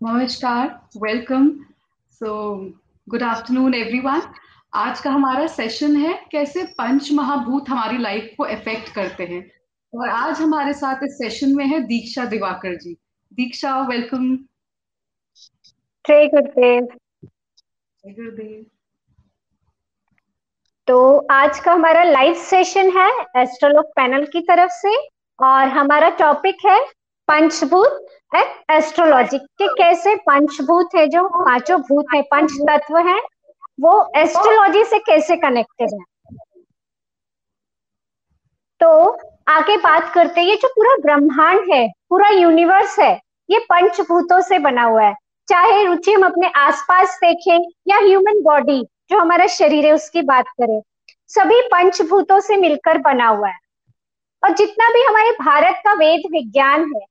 नमस्कार welcome so good afternoon everyone आज का हमारा सेशन है कैसे पंच महाभूत हमारी लाइफ को इफ़ेक्ट करते हैं। और आज हमारे साथ इस सेशन में है दीक्षा दिवाकर जी। दीक्षा वेलकम जय गुरुदेव। जय गुरुदेव। तो आज का हमारा लाइव सेशन है एस्ट्रोलॉग पैनल की तरफ़ से। और हमारा टॉपिक है पंचभूत। है? एस्ट्रोलॉजी के कैसे पंचभूत है जो, पाँचों भूत है, पंच तत्व है, वो एस्ट्रोलॉजी से कैसे कनेक्टेड है? तो आगे बात करते ये जो पूरा ब्रह्मांड है, पूरा यूनिवर्स है, ये पंचभूतों से बना हुआ है। चाहे रुचि हम अपने आसपास देखें या ह्यूमन बॉडी जो हमारा शरीर है, उसकी बात करें, सभी पंचभूतों से मिलकर बना हुआ है। और जितना भी हमारे भारत का वेद विज्ञान है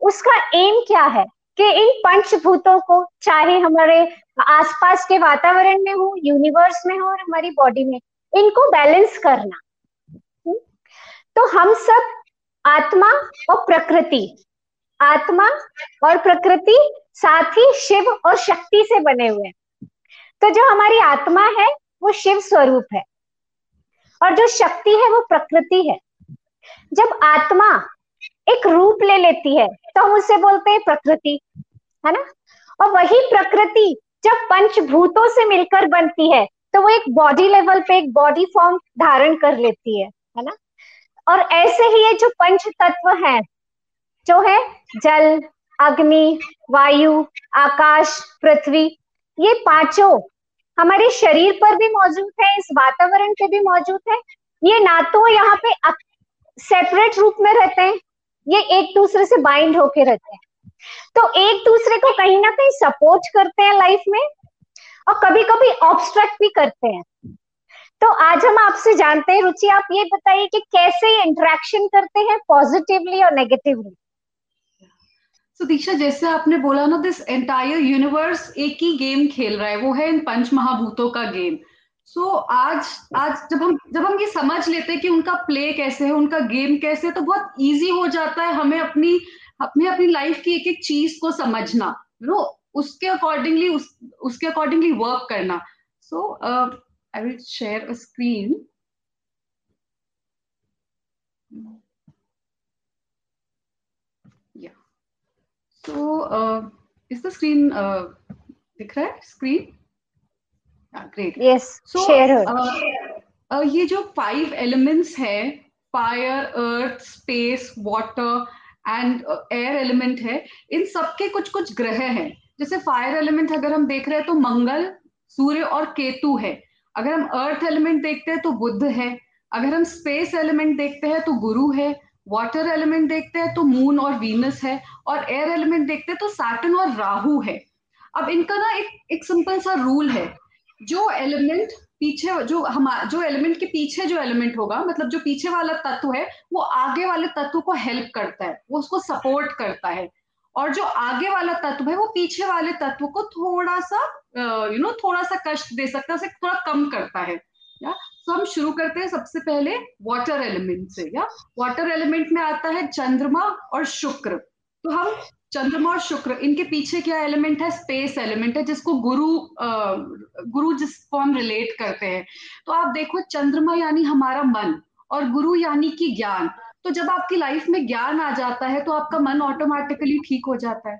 उसका एम क्या है? कि इन पंचभूतों को, चाहे हमारे आसपास के वातावरण में हो यूनिवर्स में हो और हमारी बॉडी में, इनको बैलेंस करना। हम्म? तो हम सब आत्मा और प्रकृति, आत्मा और प्रकृति साथ ही शिव और शक्ति से बने हुए हैं। तो जो हमारी आत्मा है, वो शिव स्वरूप है। और जो शक्ति है, वो प्रकृति है। जब आत्मा एक रूप ले लेती है तो हम उसे बोलते हैं प्रकृति, है ना? और वही प्रकृति जब पंचभूतों से मिलकर बनती है तो वो एक बॉडी लेवल पे एक बॉडी फॉर्म धारण कर लेती है है ना? और ऐसे ही ये जो पंच तत्व है, जो है जल, अग्नि, वायु, आकाश, पृथ्वी, ये पाँचों हमारे शरीर पर भी मौजूद है, इस वातावरण पे भी मौजूद है। ये ना तो यहाँ पे सेपरेट रूप में रहते हैं ये एक दूसरे से बाइंड होके रहते हैं। तो एक दूसरे को कहीं ना कहीं सपोर्ट करते हैं लाइफ में और कभी कभी ऑब्स्ट्रक्ट भी करते हैं। तो आज हम आपसे जानते हैं, रुचि, आप ये बताइए कि कैसे इंटरेक्शन करते हैं पॉजिटिवली और नेगेटिवली तो दीक्षा जैसे आपने बोला ना दिस एंटायर यूनिवर्स एक ही गेम खेल रहा है। वो है इन पंच महाभूतों का गेम सो so, आज आज जब हम जब हम ये समझ लेते हैं कि उनका प्ले कैसे है उनका गेम कैसे है तो बहुत इजी हो जाता है हमें अपनी अपने अपनी लाइफ की एक एक चीज़ को समझना। नो उसके अकॉर्डिंगली उस, उसके अकॉर्डिंगली वर्क करना। So I will share a screen या सो इज़ द स्क्रीन दिख रहा है? स्क्रीन ग्रेट यस शेयर ये जो फाइव एलिमेंट्स है fire earth space water and air element है इन सबके कुछ कुछ ग्रह हैं। जैसे फायर एलिमेंट अगर हम देख रहे हैं तो मंगल सूर्य और केतु है। अगर हम अर्थ एलिमेंट देखते हैं तो बुद्ध है। अगर हम स्पेस एलिमेंट देखते हैं तो गुरु है। वाटर एलिमेंट देखते हैं तो मून और वीनस है। और एयर एलिमेंट देखते हैं तो सैटन और राहु है। अब इनका ना एक एक सिंपल सा रूल है। जो एलिमेंट पीछे जो हम, जो एलिमेंट के पीछे जो एलिमेंट होगा मतलब जो पीछे वाला तत्व है, वो आगे वाले तत्व को हेल्प करता है, वो उसको सपोर्ट करता है। और जो आगे वाला तत्व है, वो पीछे वाले तत्व को थोड़ा सा यू नो थोड़ा सा कष्ट दे सकता है, उसे थोड़ा कम करता है, या? तो हम शुरू करते हैं सबसे पहले वाटर एलिमेंट से, या? वाटर एलिमेंट में आता है चंद्रमा और शुक्र। तो हम चंद्रमा और शुक्र इनके पीछे क्या एलिमेंट है? स्पेस एलिमेंट है जिसको गुरु आ, गुरु जिसको हम रिलेट करते हैं? तो आप देखो चंद्रमा यानी हमारा मन और गुरु यानी कि ज्ञान। तो जब आपकी लाइफ में ज्ञान आ जाता है तो आपका मन ऑटोमेटिकली ठीक हो जाता है।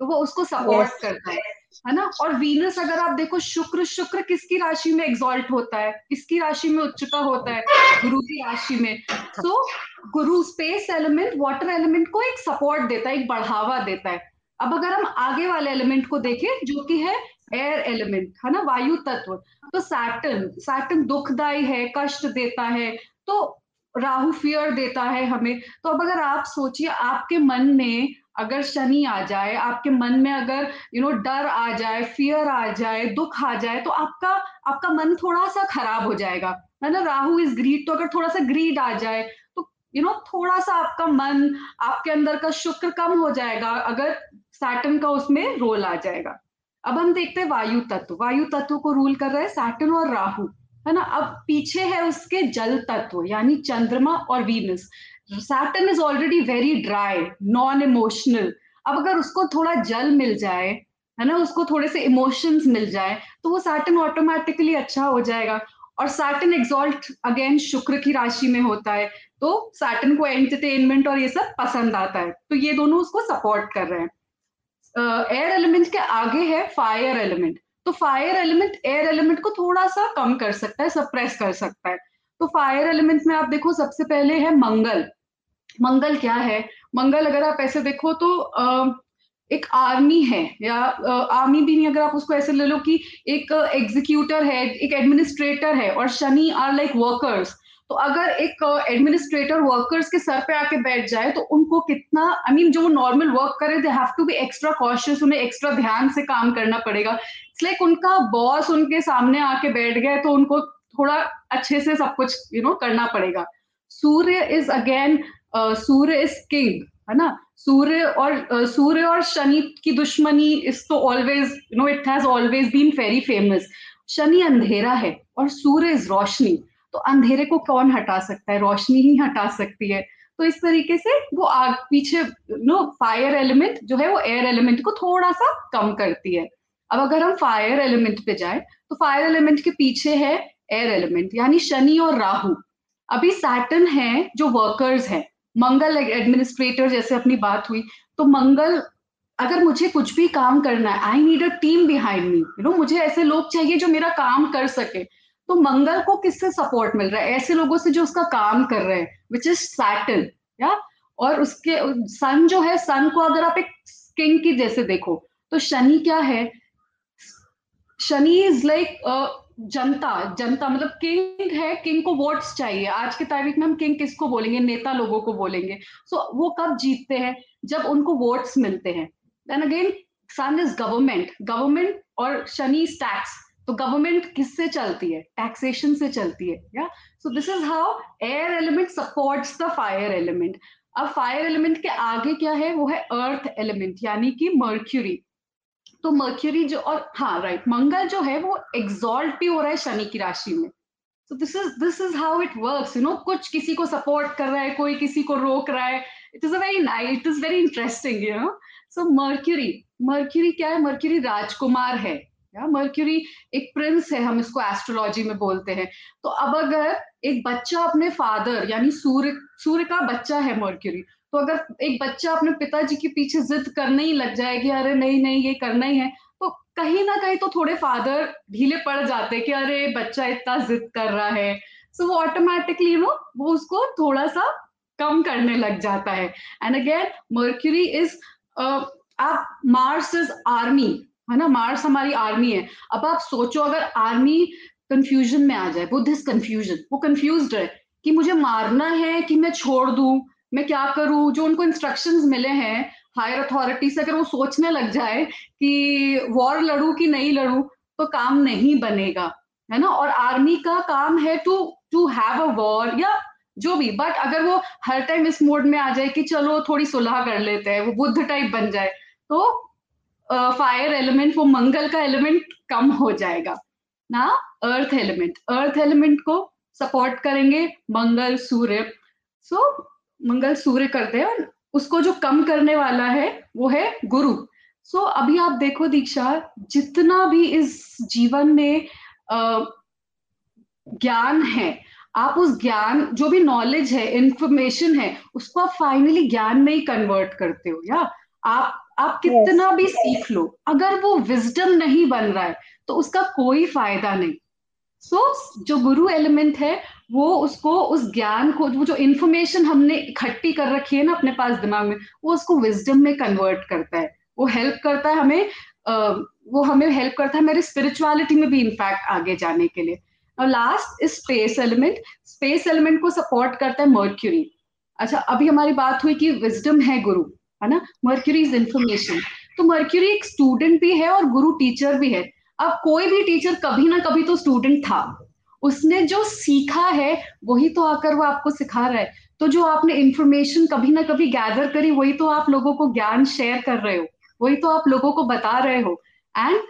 तो वो उसको सपोर्ट yes. करता है। है ना? और वीनस अगर आप देखो शुक्र शुक्र किसकी राशि में एग्जॉल्ट होता है? किसकी राशि में उच्चता होता है? गुरु की राशि में। So so, Guru space element water element को एक सपोर्ट देता है एक बढ़ावा देता है। अब अगर हम आगे वाले एलिमेंट को देखें जो कि है एयर एलिमेंट है ना? वायु तत्व। तो सैटन सैटन दुखदायी है कष्ट देता है तो राहु फियर देता है हमें। तो अब अगर आप सोचिए आपके मन में अगर शनि आ जाए, आपके मन में अगर यू नो डर आ जाए फियर आ जाए, दुख आ जाए तो आपका आपका मन थोड़ा सा खराब हो जाएगा। है ना? राहु इज़ ग्रीड तो अगर थोड़ा सा ग्रीड आ जाए तो यू नो थोड़ा सा आपका मन, आपके अंदर का शुक्र कम हो जाएगा, अगर सैटन का उसमें रोल आ जाएगा। अब हम देखते हैं वायु तत्व। वायु तत्व को रूल कर रहे हैं सैटन और राहु। है ना? अब पीछे है उसके जल तत्व, यानी चंद्रमा और Venus Saturn is already very dry non emotional अब अगर उसको थोड़ा जल मिल जाए है ना उसको थोड़े से इमोशंस मिल जाए तो वो सैटन ऑटोमेटिकली अच्छा हो जाएगा। और सैटन एग्जॉल्ट अगेन शुक्र की राशि में होता है तो सैटन को एंटरटेनमेंट और ये सब पसंद आता है। तो ये दोनों उसको सपोर्ट कर रहे हैं। एयर uh, एलिमेंट के आगे है फायर एलिमेंट तो फायर एलिमेंट एयर एलिमेंट को थोड़ा सा कम कर सकता है सप्रेस कर सकता है। तो फायर एलिमेंट में आप देखो सबसे पहले है मंगल। मंगल क्या है? मंगल अगर आप ऐसे देखो तो एक आर्मी है या आर्मी भी नहीं अगर आप उसको ऐसे ले लो कि एक एग्जीक्यूटर है एक एडमिनिस्ट्रेटर है और शनि आर लाइक वर्कर्स तो अगर एक एडमिनिस्ट्रेटर वर्कर्स के सर पे आके बैठ जाए तो उनको कितना आई I मीन mean, जो वो नॉर्मल वर्क करे they have to be extra cautious उन्हें एक्स्ट्रा ध्यान से काम करना पड़ेगा। इट्स लाइक उनका बॉस उनके सामने आके बैठ गए तो उनको थोड़ा अच्छे से सब कुछ यू you नो know, करना पड़ेगा। Surya is again Surya is king है ना? सूर्य और सूर्य और शनि की दुश्मनी इज़ तो always you know it has always been very famous Shani अंधेरा है और सूर्य इज़ रोशनी। तो अंधेरे को कौन हटा सकता है? रोशनी ही हटा सकती है। तो इस तरीके से वो आग पीछे नो फायर एलिमेंट जो है वो एयर एलिमेंट को थोड़ा सा कम करती है। अब अगर हम फायर एलिमेंट पे जाए तो फायर एलिमेंट के पीछे है एयर एलिमेंट यानी शनि और राहु। अभी सैटन है जो वर्कर्स है। मंगल एडमिनिस्ट्रेटर जैसे अपनी बात हुई। तो मंगल, अगर मुझे कुछ भी काम करना है I need a team behind me you know मुझे ऐसे लोग चाहिए जो मेरा काम कर सके। तो मंगल को किससे सपोर्ट मिल रहा है? ऐसे लोगों से जो उसका काम कर रहे हैं विच इज़ सैटन या? और उसके सन जो है सन को अगर आप एक किंग की जैसे देखो तो शनि क्या है? शनि इज़ लाइक जनता जनता मतलब किंग है किंग को वोट्स चाहिए। आज की तारीख में हम किंग किसको बोलेंगे? नेता लोगों को बोलेंगे। सो so, वो कब जीतते हैं? जब उनको वोट्स मिलते हैं। Then again sun is government government और शनि टैक्स तो गवर्नमेंट किससे चलती है? टैक्सेशन से चलती है या? So this is how air element supports the fire element अब फायर एलिमेंट के आगे क्या है? वो है अर्थ एलिमेंट यानी कि मर्क्यूरी तो मर्क्यूरी जो, और हाँ राइट मंगल जो है वो एग्जॉल्ट भी हो रहा है शनि की राशि में। So this is this is how it works you know कुछ किसी को सपोर्ट कर रहा है, कोई किसी को रोक रहा है। It is a very nice it is very interesting you know so Mercury Mercury क्या है? मर्क्यूरी राजकुमार है मर्क्यूरी एक प्रिंस है, हम इसको एस्ट्रोलॉजी में बोलते हैं। तो अब अगर एक बच्चा अपने फादर यानी सूर्य सूर्य का बच्चा है मर्क्यूरी तो अगर एक बच्चा अपने पिताजी के पीछे जिद करने ही लग जाए कि अरे नहीं नहीं ये करना ही है तो कहीं ना कहीं तो थोड़े फादर ढीले पड़ जाते कि अरे बच्चा इतना जिद कर रहा है। सो so, वो ऑटोमेटिकली नो वो उसको थोड़ा सा कम करने लग जाता है। एंड अगेन मर्क्यूरी इज़ आप मार्स इज़ आर्मी है ना? मार्स हमारी आर्मी है। अब आप सोचो अगर आर्मी कंफ्यूजन में आ जाए बुद्ध इज़ कंफ्यूजन वो कंफ्यूज है कि मुझे मारना है कि मैं छोड़ दू? मैं क्या करूँ? जो उनको इंस्ट्रक्शंस मिले हैं हायर अथॉरिटी से अगर वो सोचने लग जाए कि वॉर लड़ू कि नहीं लड़ू तो काम नहीं बनेगा है ना? और आर्मी का काम है to to have a war या जो भी। बट अगर वो हर टाइम इस मोड में आ जाए कि चलो थोड़ी सुलह कर लेते हैं वो बुद्ध टाइप बन जाए तो फायर एलिमेंट वो मंगल का एलिमेंट कम हो जाएगा ना? अर्थ एलिमेंट अर्थ एलिमेंट को सपोर्ट करेंगे मंगल सूर्य। सो so, मंगल सूर्य करते हैं और उसको जो कम करने वाला है वो है गुरु। सो so, अभी आप देखो दीक्षा जितना भी इस जीवन में ज्ञान है आप उस ज्ञान जो भी नॉलेज है इंफॉर्मेशन है उसको आप फाइनली ज्ञान में ही कन्वर्ट करते हो या? आप आप कितना yes. भी सीख लो अगर वो विजडम नहीं बन रहा है तो उसका कोई फ़ायदा नहीं। सो so, जो गुरु एलिमेंट है वो उसको उस ज्ञान को वो जो इन्फॉर्मेशन हमने इकट्ठी कर रखी है ना अपने पास दिमाग में वो उसको विजडम में कन्वर्ट करता है। वो हेल्प करता है हमें वो हमें हेल्प करता है मेरे स्पिरिचुअलिटी में भी इनफैक्ट आगे जाने के लिए। और last is space element space element को सपोर्ट करता है मर्क्यूरी अच्छा अभी हमारी बात हुई कि विजडम है गुरु है ना? मर्क्यूरी इज़ इंफॉर्मेशन तो मर्क्यूरी एक स्टूडेंट भी है और गुरु टीचर भी है। अब कोई भी टीचर कभी ना कभी तो स्टूडेंट था। उसने जो सीखा है, वही तो आकर वो आपको सिखा रहा है। तो जो आपने इंफॉर्मेशन कभी ना कभी गैदर करी, वही तो आप लोगों को ज्ञान शेयर कर रहे हो। वही तो आप लोगों को बता रहे हो। एंड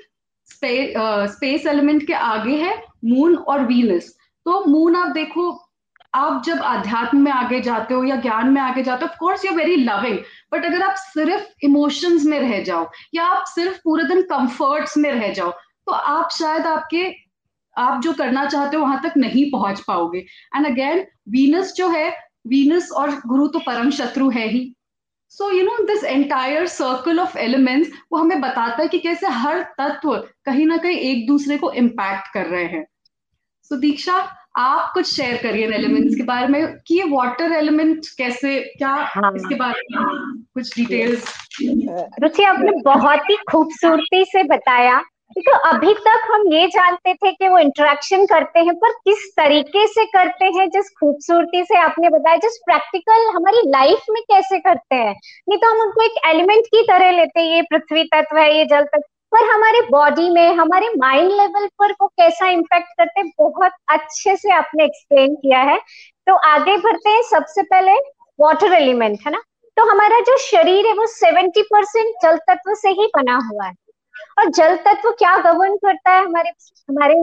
स्पेस एलिमेंट के आगे है मून और वीनस तो मून आप देखो, आप जब अध्यात्म में आगे जाते हो या ज्ञान में आगे जाते हो of course you very loving but अगर आप सिर्फ़ इमोशंस में रह जाओ, या आप सिर्फ़ पूरे दिन कंफर्ट्स में रह जाओ तो आप शायद आपके आप जो करना चाहते हो वहाँ तक नहीं पहुँच पाओगे। एंड अगेन वीनस जो है वीनस और गुरु तो परम शत्रु है ही। So you know this entire circle of elements वो हमें बताता है कि कैसे हर तत्व कहीं ना कहीं एक दूसरे को इम्पैक्ट कर रहे हैं। सो so, दीक्षा आप कुछ शेयर करिए एलिमेंट्स के बारे में। कि ये वाटर एलिमेंट कैसे क्या हाँ, इसके बारे में कुछ डिटेल्स रुचि आपने बहुत ही खूबसूरती से बताया। तो अभी तक हम ये जानते थे कि वो इंटरेक्शन करते हैं, पर किस तरीके से करते हैं, जिस खूबसूरती से आपने बताया, जिस प्रैक्टिकल हमारी लाइफ में कैसे करते हैं। नहीं तो हम उनको एक एलिमेंट की तरह लेते हैं, ये पृथ्वी तत्व है, ये जल तत्व, पर हमारे बॉडी में, हमारे माइंड लेवल पर वो कैसा इम्पेक्ट करते हैं, बहुत अच्छे से आपने एक्सप्लेन किया है। तो आगे बढ़ते हैं, सबसे पहले वाटर एलिमेंट है ना? तो हमारा जो शरीर है, वो सेवेंटी परसेंट जल तत्व से ही बना हुआ है। और जल तत्व क्या गवर्न करता है हमारे हमारे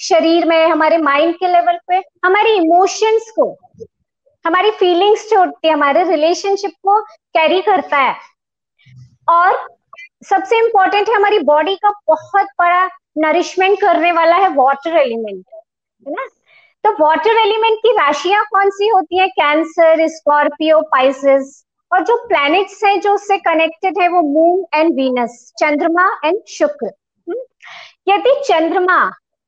शरीर में, हमारे माइंड के लेवल पे? हमारे इमोशंस को, हमारी फीलिंग्स जो होती है, हमारे रिलेशनशिप को कैरी करता है। और सबसे इंपॉर्टेंट है हमारी बॉडी का बहुत बड़ा नरिशमेंट करने वाला है वाटर एलिमेंट है ना? तो वाटर एलिमेंट की राशियाँ कौन सी होती है? कैंसर स्कॉर्पियो पाइसिस और जो प्लैनेट्स हैं जो उससे कनेक्टेड है, वो moon and Venus Chandrama and Shukra. Hmm? यदि चंद्रमा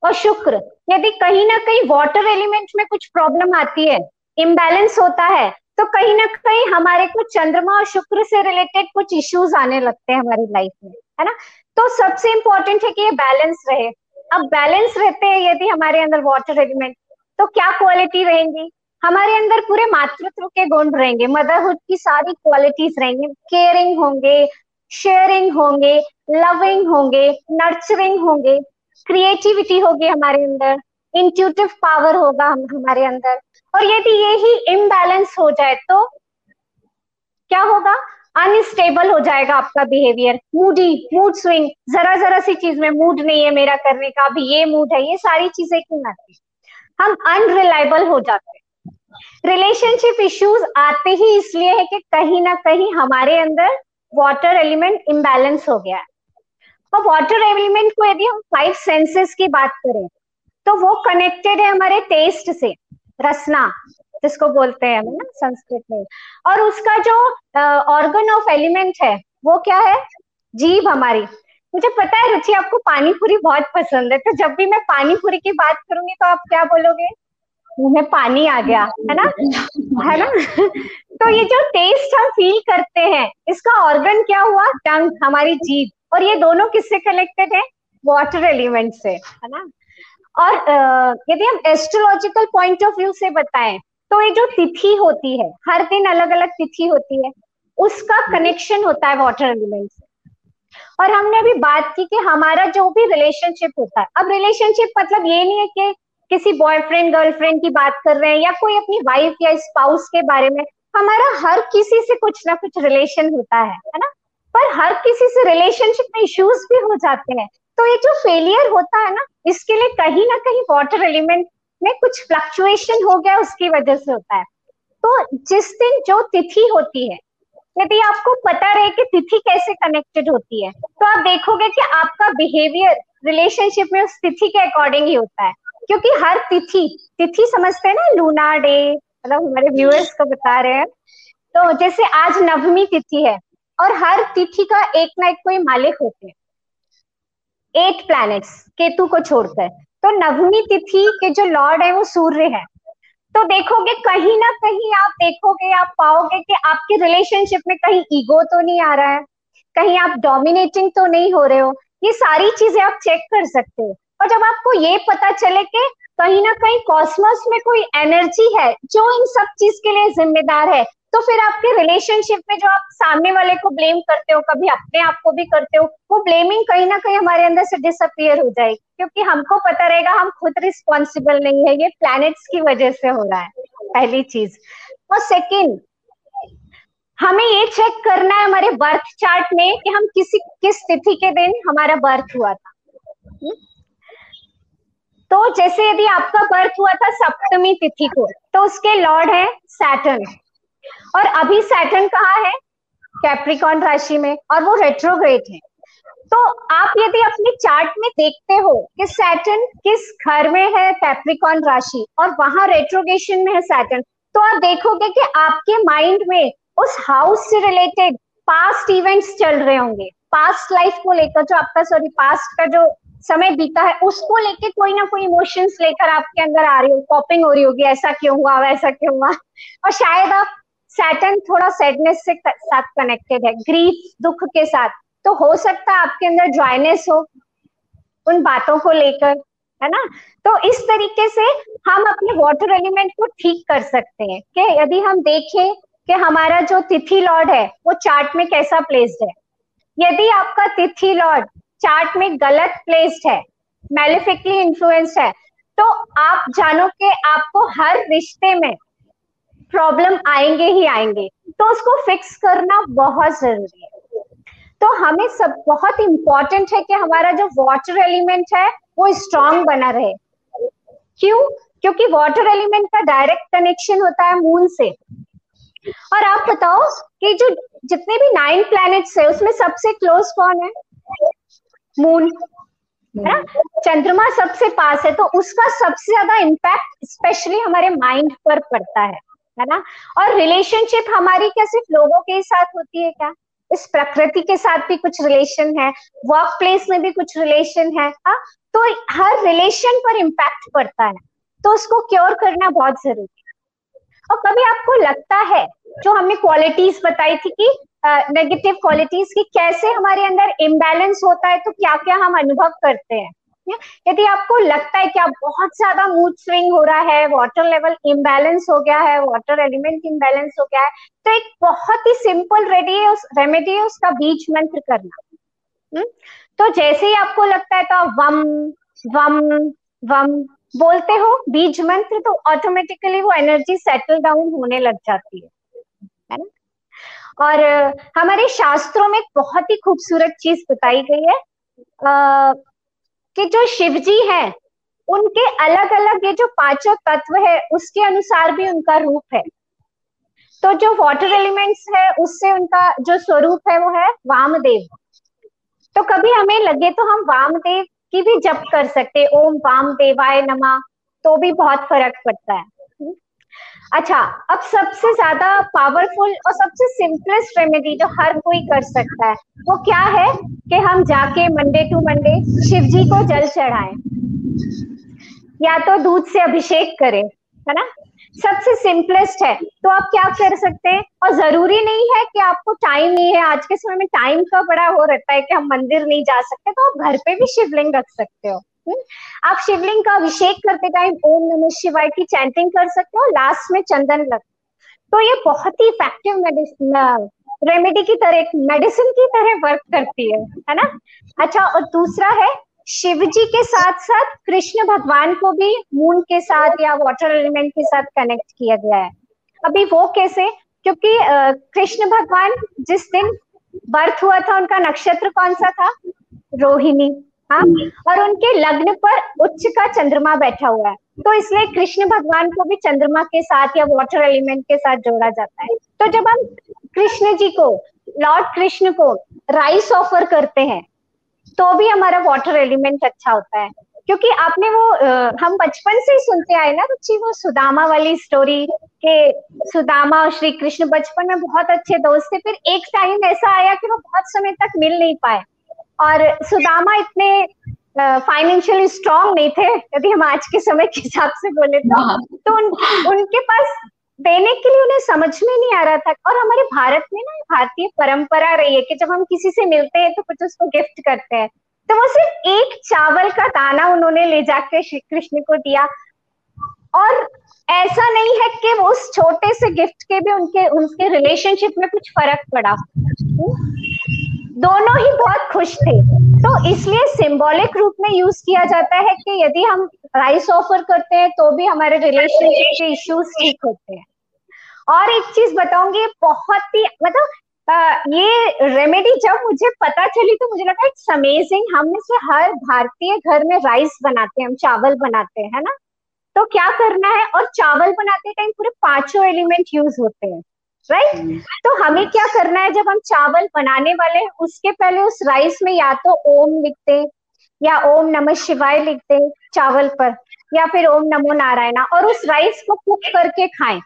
और शुक्र, यदि कहीं ना कहीं वाटर एलिमेंट में कुछ प्रॉब्लम आती है इम्बैलेंस होता है तो कहीं ना कहीं हमारे को चंद्रमा और शुक्र से रिलेटेड कुछ इश्यूज़ आने लगते हैं हमारी लाइफ में, है ना? तो सबसे इंपॉर्टेंट है कि ये बैलेंस रहे। अब बैलेंस रहते हैं यदि हमारे अंदर वाटर एलिमेंट तो क्या क्वालिटी रहेंगी? हमारे अंदर पूरे मातृत्व के गुण रहेंगे मदरहुड की सारी क्वालिटीज रहेंगे केयरिंग होंगे शेयरिंग होंगे लविंग होंगे नर्चरिंग होंगे क्रिएटिविटी होगी हमारे अंदर इंट्यूटिव पावर होगा हम, हमारे अंदर। और यदि ये ही इम्बैलेंस हो जाए तो क्या होगा? अनस्टेबल हो जाएगा आपका बिहेवियर मूडी मूड स्विंग जरा जरा सी चीज़ में मूड नहीं है मेरा करने का, अभी ये मूड है, ये सारी चीज़ें क्यों आती हम अनरिलायबल हो जाते हैं। रिलेशनशिप इश्यूज़ आते ही इसलिए है कि कहीं ना कहीं हमारे अंदर वाटर एलिमेंट इम्बैलेंस हो गया है। और वाटर एलिमेंट को यदि हम फाइव सेंसेस की बात करें तो वो कनेक्टेड है हमारे टेस्ट से, रसना, जिसको बोलते हैं ना, संस्कृत में। और उसका जो ऑर्गन ऑफ़ एलिमेंट है, वो क्या है? जीव हमारी। मुझे पता है रुचि, आपको पानी पूरी बहुत पसंद है तो जब भी मैं पानी पूरी की बात करूँगी तो आप क्या बोलोगे? मुँह में पानी आ गया है ना? है ना? तो ये जो टेस्ट हम फील करते हैं इसका ऑर्गन क्या हुआ? टंग हमारी जीभ। और ये दोनों किससे कनेक्टेड है? वाटर एलिमेंट से है ना? और यदि हम एस्ट्रोलॉजिकल पॉइंट ऑफ़ व्यू से बताएँ तो ये जो तिथि होती है हर दिन अलग अलग तिथि होती है उसका कनेक्शन होता है वाटर एलिमेंट से। और हमने अभी बात की कि हमारा जो भी रिलेशनशिप होता है अब रिलेशनशिप मतलब ये नहीं है कि किसी बॉयफ्रेंड गर्लफ्रेंड की बात कर रहे हैं या कोई अपनी वाइफ या स्पाउस के बारे में, हमारा हर किसी से कुछ ना कुछ रिलेशन होता है है ना? पर हर किसी से रिलेशनशिप में इश्यूज़ भी हो जाते हैं। तो ये जो फेलियर होता है ना, इसके लिए कहीं ना कहीं वाटर एलिमेंट में कुछ फ्लक्चुएशन हो गया, उसकी वजह से होता है। तो जिस दिन जो तिथि होती है, यदि आपको पता रहे कि तिथि कैसे कनेक्टेड होती है तो आप देखोगे कि आपका बिहेवियर रिलेशनशिप में उस तिथि के अकॉर्डिंग ही होता है। क्योंकि हर तिथि तिथि समझते हैं ना लूना डे मतलब हमारे व्यूअर्स को बता रहे हैं। तो जैसे आज नवमी तिथि है, और हर तिथि का एक ना एक कोई मालिक होते हैं। एट प्लैनेट्स केतु को छोड़कर। तो नवमी तिथि के जो लॉर्ड है, वो सूर्य है। तो देखोगे, कहीं ना कहीं आप देखोगे, आप पाओगे कि आपके रिलेशनशिप में कहीं ईगो तो नहीं आ रहा है। कहीं आप डोमिनेटिंग तो नहीं हो रहे हो। ये सारी चीज़ें आप चेक कर सकते हो। और जब आपको ये पता चले कि कहीं ना कहीं कॉस्मोस में कोई एनर्जी है, जो इन सब चीज़ के लिए जिम्मेदार है तो फिर आपके रिलेशनशिप में जो आप सामने वाले को ब्लेम करते हो, कभी अपने आप को भी करते हो, वो ब्लेमिंग कहीं ना कहीं हमारे अंदर से डिसअपियर हो जाएगी, क्योंकि हमको पता रहेगा हम खुद रिस्पॉन्सिबल नहीं है, ये प्लैनेट्स की वजह से हो रहा है, पहली चीज़। और सेकेंड हमें ये चेक करना है हमारे बर्थ चार्ट में कि हम किसी, किस तिथि के दिन हमारा बर्थ हुआ था। तो जैसे यदि आपका बर्थ हुआ था सप्तमी तिथि को तो उसके लॉर्ड है सैटर्न और अभी सैटर्न कहाँ है? कैप्रिकॉन राशि में, और वो रेट्रोग्रेड है। तो आप यदि अपने चार्ट में देखते हो कि सैटर्न किस घर में है कैप्रिकॉन राशि, और वहाँ रेट्रोगेशन में है सैटर्न तो आप देखोगे कि आपके माइंड में उस हाउस से रिलेटेड पास्ट इवेंट्स चल रहे होंगे। पास्ट लाइफ को लेकर जो आपका सॉरी पास्ट का जो समय बीता है, उसको लेके कोई ना कोई इमोशंस लेकर आपके अंदर आ रही हो कॉपिंग हो रही होगी, ऐसा क्यों हुआ, वैसा क्यों हुआ? और शायद आप सैटन थोड़ा सैडनेस से साथ कनेक्टेड है ग्रीफ दुख के साथ। तो हो सकता है आपके अंदर ड्राइनेस हो उन बातों को लेकर, है ना? तो इस तरीके से हम अपने वाटर एलिमेंट को ठीक कर सकते हैं, कि यदि हम देखें कि हमारा जो तिथि लॉर्ड है, वो चार्ट में कैसा प्लेस्ड है। यदि आपका तिथि लॉर्ड चार्ट में गलत प्लेस्ड है मेलिफिकली इन्फ्लुएंस है तो आप जानो कि आपको हर रिश्ते में प्रॉब्लम आएँगे ही आएँगे तो उसको फिक्स करना बहुत ज़रूरी है। तो हमें सब, बहुत इंपॉर्टेंट है कि हमारा जो वाटर एलिमेंट है, वो स्ट्रांग बना रहे। क्यों? क्योंकि वाटर एलिमेंट का डायरेक्ट कनेक्शन होता है मून से। और आप बताओ कि जो जितने भी नाइन प्लैनेट्स है, उसमें सबसे क्लोज कौन है? मून है ना? चंद्रमा सबसे पास है तो उसका सबसे ज़्यादा इम्पैक्ट स्पेशली हमारे माइंड पर पड़ता है है ना? और रिलेशनशिप हमारी क्या सिर्फ़ लोगों के साथ होती है क्या? इस प्रकृति के साथ भी कुछ रिलेशन है वर्क प्लेस में भी कुछ रिलेशन है हा? तो हर रिलेशन पर इम्पैक्ट पड़ता है तो उसको क्योर करना बहुत ज़रूरी है। और कभी आपको लगता है जो हमने क्वालिटीज बताई थी कि नेगेटिव क्वालिटीज की कैसे हमारे अंदर इम्बैलेंस होता है तो क्या क्या हम अनुभव करते हैं यदि आपको लगता है कि आप बहुत ज़्यादा मूड स्विंग हो रहा है वाटर लेवल इम्बैलेंस हो गया है वाटर एलिमेंट इम्बैलेंस हो गया है तो एक बहुत ही सिंपल रेडी है उस रेमेडी है उसका बीज मंत्र करना हुँ? तो जैसे ही आपको लगता है तो आप वम वम वम बोलते हो, बीज मंत्र तो ऑटोमेटिकली वो एनर्जी सेटल डाउन होने लग जाती है है ना और हमारे शास्त्रों में बहुत ही खूबसूरत चीज़ बताई गई है आ, कि जो शिव जी है उनके अलग अलग ये जो पाँचों तत्व है उसके अनुसार भी उनका रूप है। तो जो वाटर एलिमेंट्स है उससे उनका जो स्वरूप है वो है वामदेव। तो कभी हमें लगे तो हम वामदेव की भी जप कर सकते ओम वाम देवाय नमा तो भी बहुत फ़र्क पड़ता है। अच्छा अब सबसे ज़्यादा पावरफुल और सबसे सिंपलेस्ट रेमेडी जो हर कोई कर सकता है, वो क्या है कि हम जाके Monday to Monday Shiv ji को जल चढ़ाएँ। या तो दूध से अभिषेक करें, है ना? सबसे सिंपलेस्ट है। तो आप क्या कर सकते हैं? और ज़रूरी नहीं है कि आपको टाइम नहीं है। आज के समय में टाइम का बड़ा हो रहता है कि हम मंदिर नहीं जा सकते तो आप घर पे भी शिवलिंग रख सकते हो। आप शिवलिंग का अभिषेक करते टाइम ओम नमः शिवाय की चैंटिंग कर सकते हो लास्ट में चंदन लग तो ये बहुत ही इफ़ेक्टिव मेडिसिन रेमेडी की तरह मेडिसिन की तरह वर्क करती है है ना? अच्छा और दूसरा है शिव जी के साथ साथ कृष्ण भगवान को भी मून के साथ या वाटर एलिमेंट के साथ कनेक्ट किया गया है। अभी वो कैसे, क्योंकि कृष्ण भगवान जिस दिन बर्थ हुआ था, उनका नक्षत्र कौन सा था? रोहिणी। हाँ और उनके लग्न पर उच्च का चंद्रमा बैठा हुआ है। तो इसलिए कृष्ण भगवान को भी चंद्रमा के साथ या वाटर एलिमेंट के साथ जोड़ा जाता है। तो जब हम कृष्ण जी को लॉर्ड कृष्ण को राइस ऑफ़र करते हैं तो भी हमारा वाटर एलिमेंट अच्छा होता है। क्योंकि आपने वो हम बचपन से ही सुनते आए ना, रुचि, वो सुदामा वाली स्टोरी के, सुदामा और श्री कृष्ण बचपन में बहुत अच्छे दोस्त थे। फिर एक टाइम ऐसा आया कि वो बहुत समय तक मिल नहीं पाए। और सुदामा इतने फाइनेंशियली स्ट्रांग नहीं थे यदि हम आज के समय के हिसाब से बोले तो, हाँ। तो उन, उनके पास देने के लिए उन्हें समझ में नहीं आ रहा था। और हमारे भारत में ना भारतीय परंपरा रही है कि जब हम किसी से मिलते हैं तो कुछ उसको गिफ्ट करते हैं। तो वो सिर्फ़ एक चावल का दाना उन्होंने ले जाके श्री कृष्ण को दिया। और ऐसा नहीं है कि वो उस छोटे से गिफ्ट के भी उनके उनके रिलेशनशिप में कुछ फ़र्क पड़ा। दोनों ही बहुत खुश थे। तो इसलिए सिंबॉलिक रूप में यूज़ किया जाता है कि यदि हम राइस ऑफ़र करते हैं तो भी हमारे रिलेशनशिप के इश्यूज़ ठीक होते हैं। और एक चीज़ बताऊँगी, बहुत ही मतलब ये रेमेडी जब मुझे पता चली तो मुझे लगा इट्स अमेजिंग हम में से हर भारतीय घर में राइस बनाते हैं, हम चावल बनाते हैं, है ना? तो क्या करना है? और चावल बनाते टाइम पूरे पाँचों एलिमेंट यूज़ होते हैं। Right right? तो हमें क्या करना है जब हम चावल बनाने वाले हैं उसके पहले उस राइस में या तो ओम लिखते या ओम नमः शिवाय लिखते चावल पर या फिर ओम नमो नारायणा और उस राइस को कुक करके खाएँ।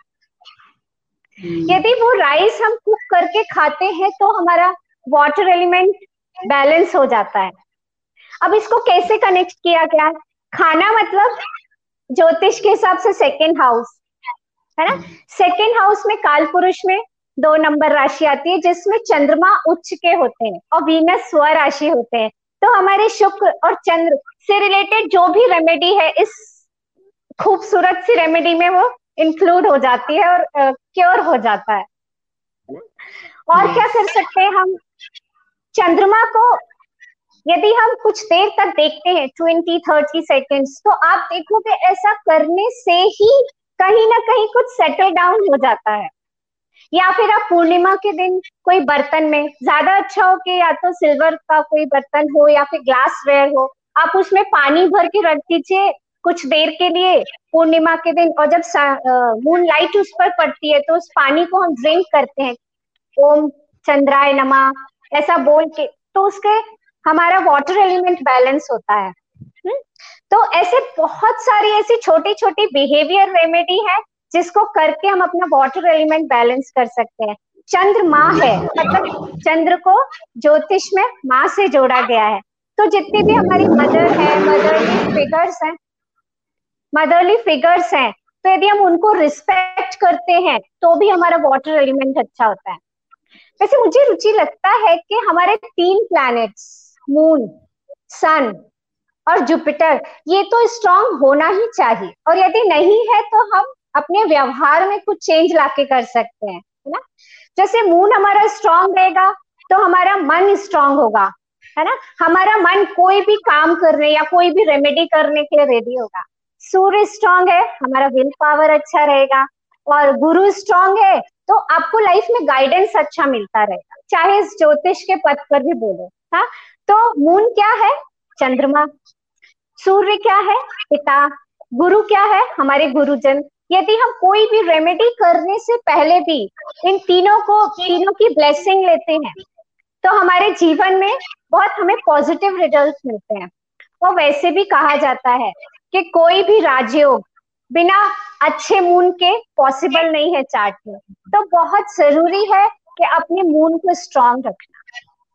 हम्म। यदि वो राइस हम कुक करके खाते हैं तो हमारा वाटर एलिमेंट बैलेंस हो जाता है। अब इसको कैसे कनेक्ट किया गया? खाना मतलब ज्योतिष के हिसाब से सेकेंड हाउस है ना? सेकेंड हाउस में काल पुरुष में दो नंबर राशि आती है जिसमें चंद्रमा उच्च के होते हैं और वीनस स्व राशि होते हैं। तो हमारे शुक्र और चंद्र से रिलेटेड जो भी रेमेडी है इस खूबसूरत सी रेमेडी में वो इंक्लूड हो जाती है और क्योर uh, हो जाता है। और क्या कर सकते हैं हम? चंद्रमा को यदि हम कुछ देर तक देखते हैं ट्वेंटी थर्टी सेकेंड्स तो आप देखोगे ऐसा करने से ही कहीं ना कहीं कुछ सेटल डाउन हो जाता है। या फिर आप पूर्णिमा के दिन कोई बर्तन में ज़्यादा अच्छा हो कि या तो सिल्वर का कोई बर्तन हो या फिर ग्लास वेयर हो, आप उसमें पानी भर के रख दीजिए कुछ देर के लिए पूर्णिमा के दिन और जब मून लाइट उस पर पड़ती है तो उस पानी को हम ड्रिंक करते हैं। ओम चंद्राय नमा, ऐसा बोल के तो उसके हमारा वाटर एलिमेंट बैलेंस होता है। हम्म? तो ऐसे बहुत सारी ऐसी छोटी छोटी बिहेवियर रेमेडी है, जिसको करके हम अपना वाटर एलिमेंट बैलेंस कर सकते हैं चंद्र माँ है मतलब चंद्र को ज्योतिष में माँ से जोड़ा गया है तो जितनी भी हमारी मदर है मदरली फिगर्स हैं मदरली फिगर्स हैं तो यदि हम उनको रिस्पेक्ट करते हैं तो भी हमारा वाटर एलिमेंट अच्छा होता है वैसे मुझे रुचि लगता है कि हमारे तीन प्लैनेट्स मून सन और जुपिटर ये तो स्ट्रांग होना ही चाहिए। और यदि नहीं है तो हम अपने व्यवहार में कुछ चेंज लाके कर सकते हैं, है ना? जैसे मून हमारा स्ट्रांग रहेगा तो हमारा मन स्ट्रांग होगा, है ना? हमारा मन कोई भी काम करने या कोई भी रेमेडी करने के लिए रेडी होगा। सूर्य स्ट्रांग है, हमारा विल पावर अच्छा रहेगा। और गुरु स्ट्रांग है तो आपको लाइफ में गाइडेंस अच्छा मिलता रहेगा। चाहे इस ज्योतिष के पद पर भी बोलो हाँ? तो मून क्या है? चंद्रमा। सूर्य क्या है? पिता। गुरु क्या है? हमारे गुरुजन। यदि हम कोई भी रेमेडी करने से पहले भी इन तीनों को, तीनों की ब्लेसिंग लेते हैं तो हमारे जीवन में बहुत हमें पॉजिटिव रिज़ल्ट मिलते हैं। और वैसे भी कहा जाता है कि कोई भी राजयोग बिना अच्छे मून के पॉसिबल नहीं है चार्ट में। तो बहुत ज़रूरी है कि अपने मून को स्ट्रांग रखना।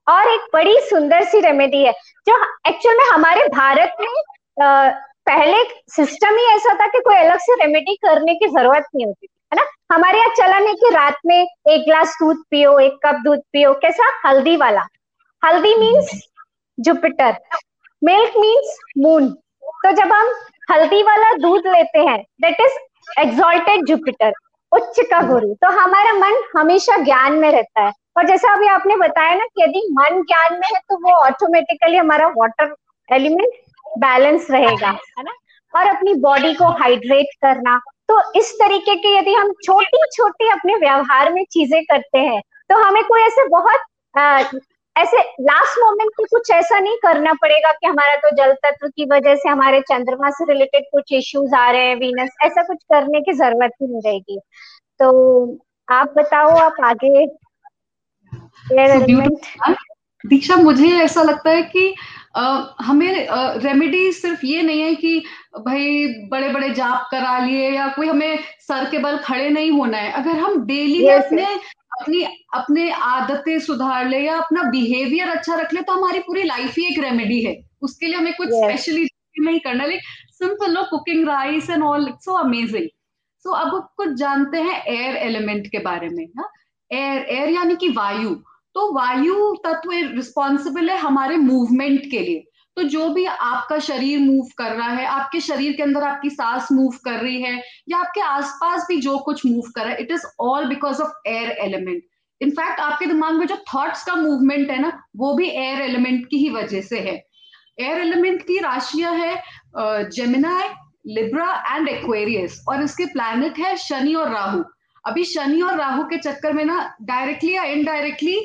और एक बड़ी सुंदर सी रेमेडी है, जो एक्चुअल में हमारे भारत में पहले सिस्टम ही ऐसा था कि कोई अलग से रेमेडी करने की ज़रूरत नहीं होती है ना? हमारे यहाँ चलन है कि रात में एक ग्लास दूध पियो, एक कप दूध पियो, कैसा? हल्दी वाला। हल्दी means Jupiter milk means moon तो जब हम हल्दी वाला दूध लेते हैं दैट इज़ एक्सॉल्टेड जुपिटर उच्च का गुरु। तो हमारा मन हमेशा ज्ञान में रहता है। और जैसा अभी आपने बताया ना कि यदि मन ज्ञान में है तो वो ऑटोमेटिकली हमारा वाटर एलिमेंट बैलेंस रहेगा है ना? और अपनी बॉडी को हाइड्रेट करना। तो इस तरीके के यदि हम छोटी छोटी अपने व्यवहार में चीज़ें करते हैं तो हमें कोई ऐसे बहुत आ, ऐसे लास्ट मोमेंट पे कुछ ऐसा नहीं करना पड़ेगा कि हमारा तो जल तत्व की वजह से हमारे चंद्रमा से रिलेटेड कुछ इश्यूज़ आ रहे हैं वीनस ऐसा कुछ करने की ज़रूरत ही नहीं रहेगी। तो आप बताओ आप आगे दीक्षा मुझे ऐसा लगता है कि हमें रेमेडी सिर्फ़ ये नहीं है कि भाई बड़े बड़े जाप करा लिए या कोई हमें सर के बल खड़े नहीं होना है। अगर हम डेली yes, अपने अपनी अपने आदतें सुधार ले या अपना बिहेवियर अच्छा रख ले तो हमारी पूरी लाइफ ही एक रेमेडी है। उसके लिए हमें कुछ स्पेशली yes. नहीं करना लेकिन simple low cooking rice and all so amazing so अब कुछ जानते हैं एयर एलिमेंट के बारे में ना एयर एयर यानी कि वायु। तो वायु तत्व रिस्पॉन्सिबल है हमारे मूवमेंट के लिए। तो जो भी आपका शरीर मूव कर रहा है, आपके शरीर के अंदर आपकी सांस मूव कर रही है, या आपके आसपास भी जो कुछ मूव कर रहा है it is all because of air element in fact आपके दिमाग में जो थॉट्स का मूवमेंट है ना, वो भी एयर एलिमेंट की ही वजह से है। एयर एलिमेंट की राशियाँ है जेमिनाई लिब्रा एंड एक्वेरियस और इसके प्लैनेट है शनि और राहु। अभी शनि और राहु के चक्कर में ना डायरेक्टली या इनडायरेक्टली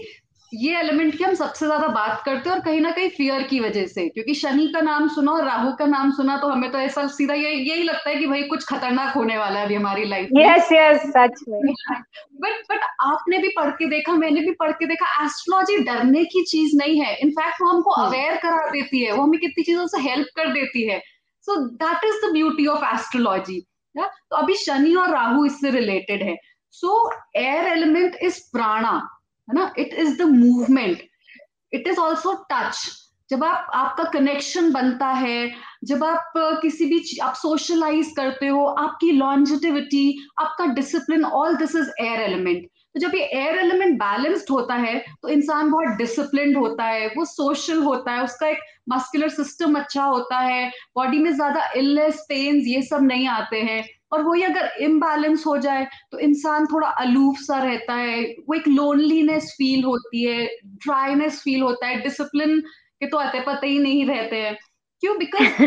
ये एलिमेंट की हम सबसे ज़्यादा बात करते हैं और कहीं ना कहीं फियर की वजह से। क्योंकि शनि का नाम सुना और राहु का नाम सुना तो हमें तो ऐसा सीधा ये यही लगता है कि भाई कुछ खतरनाक होने वाला है अभी हमारी लाइफ में। यस यस सच में। बट बट आपने भी पढ़ के देखा मैंने भी पढ़ के देखा एस्ट्रोलॉजी डरने की चीज़ नहीं है। इनफैक्ट वो हमको अवेयर hmm. करा देती है। वो हमें कितनी चीज़ों से हेल्प कर देती है। So that is the beauty of astrology तो अभी शनि और राहु इससे रिलेटेड है। सो एयर एलिमेंट इज़ प्राणा है ना? It is the movement it is also touch जब आप, आपका कनेक्शन बनता है, जब आप किसी भी आप सोशलाइज करते हो, आपकी लॉन्जिटिविटी आपका discipline all this is air element तो जब ये एयर एलिमेंट बैलेंस्ड होता है तो इंसान बहुत डिसिप्लिन होता है, वो सोशल होता है, उसका एक मस्कुलर सिस्टम अच्छा होता है बॉडी में ज़्यादा इलनेस पेन्स ये सब नहीं आते हैं। और वही अगर इम्बैलेंस हो जाए तो इंसान थोड़ा अलूफ सा रहता है वो एक लोनलीनेस फील होती है ड्राइनेस फील होता है डिसिप्लिन के तो आते पता ही नहीं रहते हैं। क्यों? बिकॉज़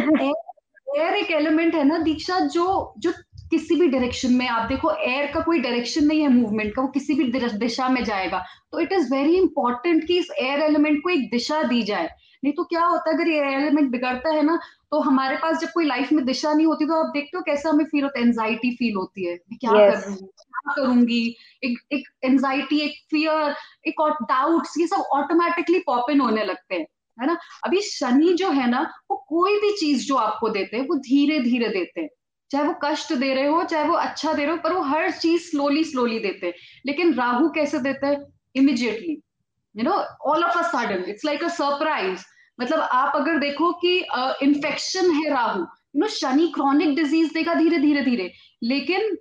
एयर एक एलिमेंट है ना दीक्षा जो जो किसी भी डायरेक्शन में आप देखो एयर का कोई डायरेक्शन नहीं है मूवमेंट का वो किसी भी दिशा में जाएगा। तो इट इज़ वेरी इंपॉर्टेंट कि इस एयर एलिमेंट को एक दिशा दी जाए। नहीं तो क्या होता है अगर ये एलिमेंट बिगड़ता है ना तो हमारे पास जब कोई लाइफ में दिशा नहीं होती तो आप देखते हो कैसा हमें फील होता है एंजाइटी फील होती है। क्या yes. कर रही क्या करूँगी? एक एक एंजाइटी एक फियर एक और डाउट्स ये सब ऑटोमेटिकली पॉप इन होने लगते हैं है ना? अभी शनि जो है ना वो कोई भी चीज़ जो आपको देते हैं वो धीरे धीरे देते हैं। चाहे वो कष्ट दे रहे हो चाहे वो अच्छा दे रहे हो पर वो हर चीज़ स्लोली स्लोली देते हैं। लेकिन राहु कैसे देते हैं? Immediately you know all of a sudden it's like a surprise मतलब आप अगर देखो कि इन्फेक्शन uh, है Rahu you know Shani chronic disease देगा धीरे धीरे धीरे। लेकिन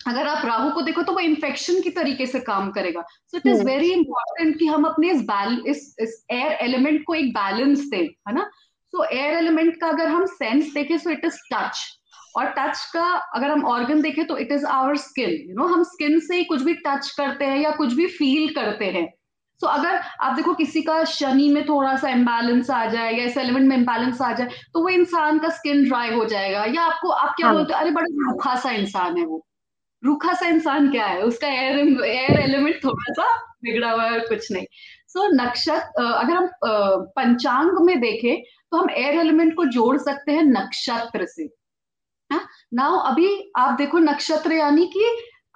अगर आप राहु को देखो तो वो इन्फेक्शन की तरीके से काम करेगा। So it is very important कि हम अपने इस बैल इस, इस एयर एलिमेंट को एक बैलेंस दें है ना? सो एयर एलिमेंट का अगर हम सेंस देखें सो इट इज़ टच और टच का अगर हम ऑर्गन देखें तो it is our skin you know हम स्किन से ही कुछ भी टच करते हैं या कुछ भी फील करते हैं। सो so, अगर आप देखो किसी का शनि में थोड़ा सा इम्बैलेंस आ जाए या इस एलिमेंट में इम्बैलेंस आ जाए तो वो इंसान का स्किन ड्राई हो जाएगा। या आपको आप क्या हाँ. बोलते हो अरे बड़ा रूखा सा इंसान है वो। रूखा सा इंसान क्या है? उसका एयर एयर एलिमेंट थोड़ा सा बिगड़ा हुआ है कुछ नहीं। सो so, नक्षत्र अगर हम पंचांग में देखें तो हम एयर एलिमेंट को जोड़ सकते हैं नक्षत्र से। नाउ हाँ? अभी आप देखो नक्षत्र यानी कि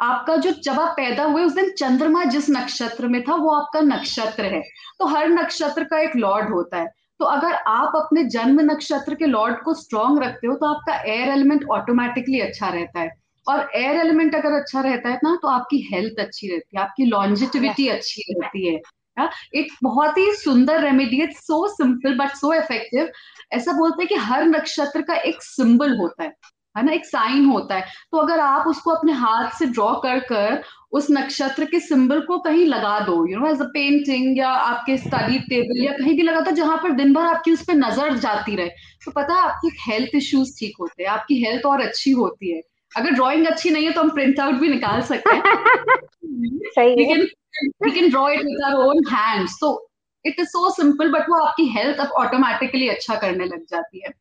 आपका जो जब आप पैदा हुए उस दिन चंद्रमा जिस नक्षत्र में था वो आपका नक्षत्र है। तो हर नक्षत्र का एक लॉर्ड होता है। तो अगर आप अपने जन्म नक्षत्र के लॉर्ड को स्ट्रॉन्ग रखते हो तो आपका एयर एलिमेंट ऑटोमेटिकली अच्छा रहता है। और एयर एलिमेंट अगर अच्छा रहता है ना तो आपकी हेल्थ अच्छी रहती है आपकी लॉन्जिटिविटी अच्छी रहती है। या? एक बहुत ही सुंदर remedy so simple but so effective ऐसा बोलते हैं कि हर नक्षत्र का एक सिंबल होता है। है ना एक साइन होता है। तो अगर आप उसको अपने हाथ से ड्रॉ कर कर उस नक्षत्र के सिंबल को कहीं लगा दो you know as a painting या आपके स्टडी टेबल या कहीं भी लगा दो जहाँ पर दिन भर आपकी उस पर नज़र जाती रहे। तो पता है आपकी हेल्थ इश्यूज़ ठीक होते हैं आपकी हेल्थ और अच्छी होती है। अगर ड्रॉइंग अच्छी नहीं है तो हम प्रिंट आउट भी निकाल सकते हैं। We can draw it with our own hands so it is so simple but वो आपकी हेल्थ अब ऑटोमेटिकली अच्छा करने लग जाती है।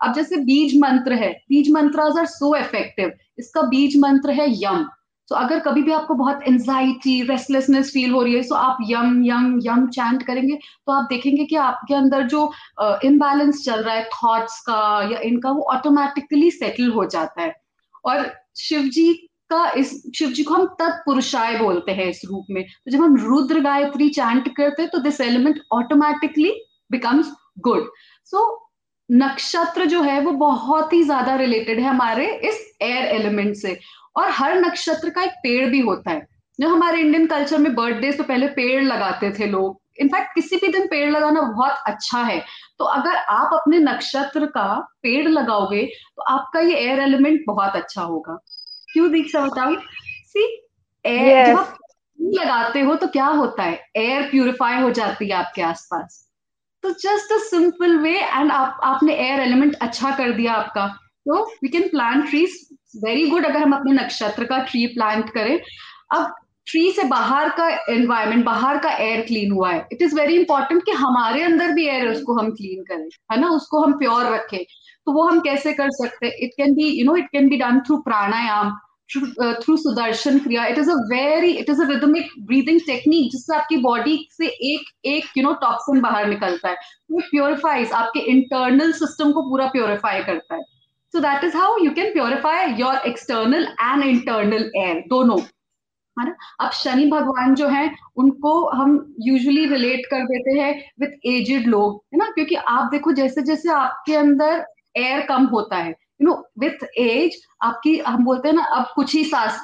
अब जैसे बीज मंत्र है बीज मंत्र आर सो इफ़ेक्टिव इसका बीज मंत्र है यम। तो so, अगर कभी भी आपको बहुत एंजाइटी रेस्टलेसनेस फील हो रही है तो आप यम यम यम चैंट करेंगे तो आप देखेंगे कि आपके अंदर जो इम्बैलेंस uh, चल रहा है थॉट्स का या इनका वो ऑटोमेटिकली सेटल हो जाता है। और शिव जी का इस शिव जी को हम तत्पुरुषाय बोलते हैं इस रूप में। तो जब हम रुद्र गायत्री चैंट करते हैं तो this element automatically becomes good so नक्षत्र जो है वो बहुत ही ज़्यादा रिलेटेड है हमारे इस एयर एलिमेंट से। और हर नक्षत्र का एक पेड़ भी होता है। जो हमारे इंडियन कल्चर में बर्थडे तो पहले पेड़ लगाते थे लोग। इनफैक्ट किसी भी दिन पेड़ लगाना बहुत अच्छा है। तो अगर आप अपने नक्षत्र का पेड़ लगाओगे तो आपका ये एयर एलिमेंट बहुत अच्छा होगा। क्यों दीक्षा बताऊ? See air yes. जब आप लगाते हो तो क्या होता है? एयर प्यूरिफाई हो जाती है आपके आसपास। तो just a simple way and आप, आपने एयर एलिमेंट अच्छा कर दिया आपका। तो we can plant trees very good अगर हम अपने नक्षत्र का ट्री प्लांट करें। अब ट्री से बाहर का एनवायरमेंट बाहर का एयर क्लीन हुआ है। इट इज़ वेरी इंपॉर्टेंट कि हमारे अंदर भी एयर उसको हम क्लीन करें, है ना? उसको हम प्योर रखें। तो वो हम कैसे कर सकते हैं? It can be you know it can be done through pranayama. Through Sudarshan Kriya it is a very it is a rhythmic breathing technique जिससे आपकी बॉडी से एक एक यू नो टॉक्सिन बाहर निकलता है। वो प्योरिफाइज आपके इंटरनल सिस्टम को पूरा प्योरिफाई करता है। So that is how you can purify your external and internal air दोनों। है ना? अब शनि भगवान जो है, उनको हम यूजुअली रिलेट कर देते हैं विथ एजेड लोग, है ना? क्योंकि आप देखो जैसे जैसे आपके अंदर एयर कम होता है यू नो विथ एज आपकी हम बोलते हैं ना अब कुछ ही सांस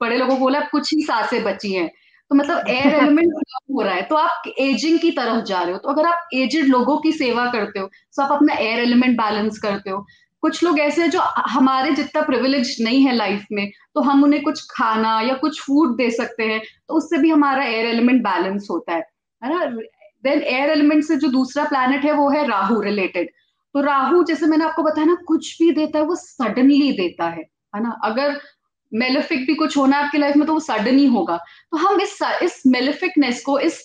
बड़े लोगों को बोला कुछ ही साँसें बची हैं। तो मतलब एयर एलिमेंट हो रहा है। तो आप एजिंग की तरफ़ जा रहे हो। तो अगर आप एजेड लोगों की सेवा करते हो तो आप अपना एयर एलिमेंट बैलेंस करते हो। कुछ लोग ऐसे हैं जो हमारे जितना प्रिविलेज नहीं है लाइफ में तो हम उन्हें कुछ खाना या कुछ फ़ूड दे सकते हैं तो उससे भी हमारा एयर एलिमेंट बैलेंस होता है। है ना? देन एयर एलिमेंट से जो दूसरा प्लैनेट है वो है राहु रिलेटेड तो राहु जैसे मैंने आपको बताया ना कुछ भी देता है वो सडनली देता है है ना? अगर मेलिफिक भी कुछ होना है आपकी लाइफ में तो वो सडन ही होगा। तो हम इस इस मेलिफिकनेस को इस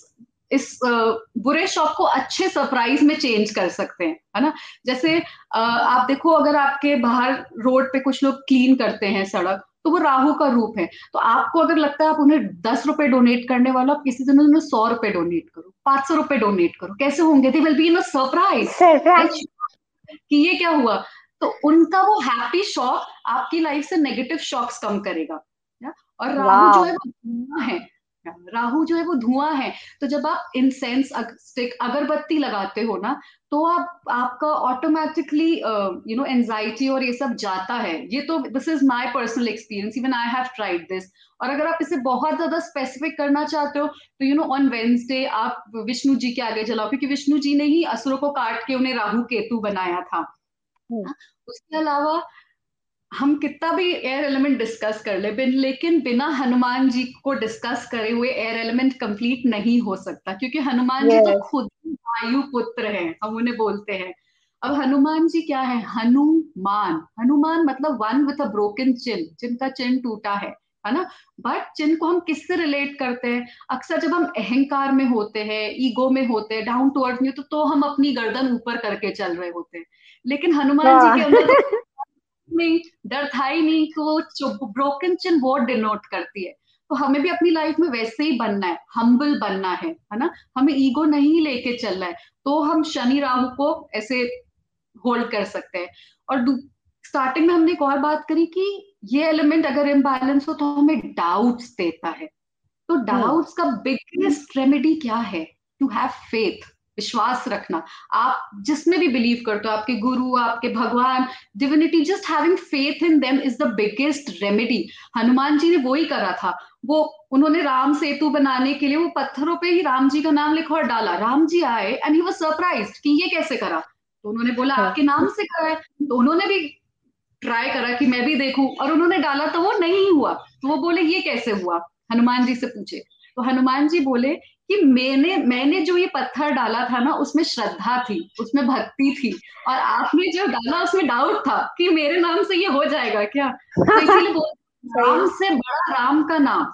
इस बुरे शौक को अच्छे सरप्राइज़ में चेंज कर सकते हैं है ना? जैसे आप देखो अगर आपके बाहर रोड पे कुछ लोग क्लीन करते हैं सड़क तो वो राहु का रूप है। तो आपको अगर लगता है आप उन्हें दस रुपए डोनेट करने वाला आप किसी दिन उन्हें सौ रुपए डोनेट करो पाँच सौ रुपए डोनेट करो। कैसे होंगे? They will be in a surprise कि ये क्या हुआ? तो उनका वो हैप्पी शॉक आपकी लाइफ से नेगेटिव शॉक्स कम करेगा। और राहु जो है वो है। राहु जो है वो धुआँ है तो जब आप इंसेंस स्टिक अगरबत्ती लगाते हो ना तो आप आपका ऑटोमेटिकली यू नो एंजाइटी और ये सब जाता है। ये तो this is my personal experience even I have tried this और अगर आप इसे बहुत ज़्यादा स्पेसिफिक करना चाहते हो तो यू नो ऑन वेंसडे आप विष्णु जी के आगे जलाओ क्योंकि विष्णु जी ने ही असुरों को काट के उन्हें राहु केतु बनाया था। हम्म। हाँ, उसके अलावा हम कितना भी एयर एलिमेंट डिस्कस कर ले बिन लेकिन बिना हनुमान जी को डिस्कस करे हुए एयर एलिमेंट कंप्लीट नहीं हो सकता क्योंकि हनुमान yes. जी तो खुद वायु पुत्र हैं हम उन्हें बोलते हैं। अब हनुमान जी क्या है? हनुमान। हनुमान मतलब one with a broken chin जिनका चिन टूटा है है ना? बट चिन को हम किससे रिलेट करते हैं? अक्सर जब हम अहंकार में होते हैं ईगो में होते हैं डाउन टू अर्थ में तो, तो हम अपनी गर्दन ऊपर करके चल रहे होते हैं। लेकिन हनुमान जी के अंदर नहीं डर था ही नहीं तो ब्रोकन चिन वो डिनोट करती है। तो हमें भी अपनी लाइफ में वैसे ही बनना है हम्बल बनना है है ना? हमें ईगो नहीं लेके चलना है तो हम शनि राहु को ऐसे होल्ड कर सकते हैं। और स्टार्टिंग में हमने एक और बात करी कि ये एलिमेंट अगर इम्बैलेंस हो तो हमें डाउट्स देता है। तो डाउट्स हम्म। का बिगेस्ट रेमेडी क्या है? टू हैव फेथ विश्वास रखना। आप जिसमें भी बिलीव करते हो आपके गुरु आपके भगवान divinity just having faith in them is the biggest remedy Hanuman ji ने वो ही करा था। वो उन्होंने राम सेतु बनाने के लिए वो पत्थरों पे ही राम जी का नाम लिखा और डाला। राम जी आए एंड ही वाज सरप्राइज्ड कि ये कैसे करा। तो उन्होंने बोला हाँ। आपके नाम से करा है। तो उन्होंने भी ट्राई करा कि मैं भी देखूँ और उन्होंने डाला तो वो नहीं हुआ। तो वो बोले ये कैसे हुआ? हनुमान जी से पूछे। तो हनुमान जी बोले कि मैंने मैंने जो ये पत्थर डाला था ना उसमें श्रद्धा थी उसमें भक्ति थी। और आपने जो डाला उसमें डाउट था कि मेरे नाम से ये हो जाएगा क्या? तो इसीलिए राम से बड़ा राम का नाम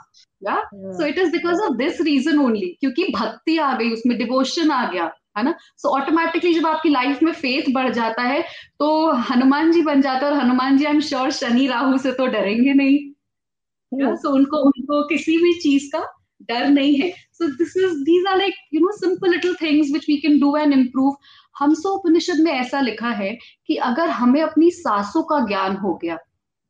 या? So it is because of this reason only क्योंकि भक्ति आ गई उसमें डिवोशन आ गया है ना? सो so, ऑटोमेटिकली जब आपकी लाइफ में फेथ बढ़ जाता है तो हनुमान जी बन जाता है और Hanuman ji I am sure Shani Rahu से तो डरेंगे नहीं। सो yeah, so उनको उनको किसी भी चीज़ का डर नहीं है। So this is these are like you know simple little things which we can do and improve हमसो Upanishad में ऐसा लिखा है कि अगर हमें अपनी सांसों का ज्ञान हो गया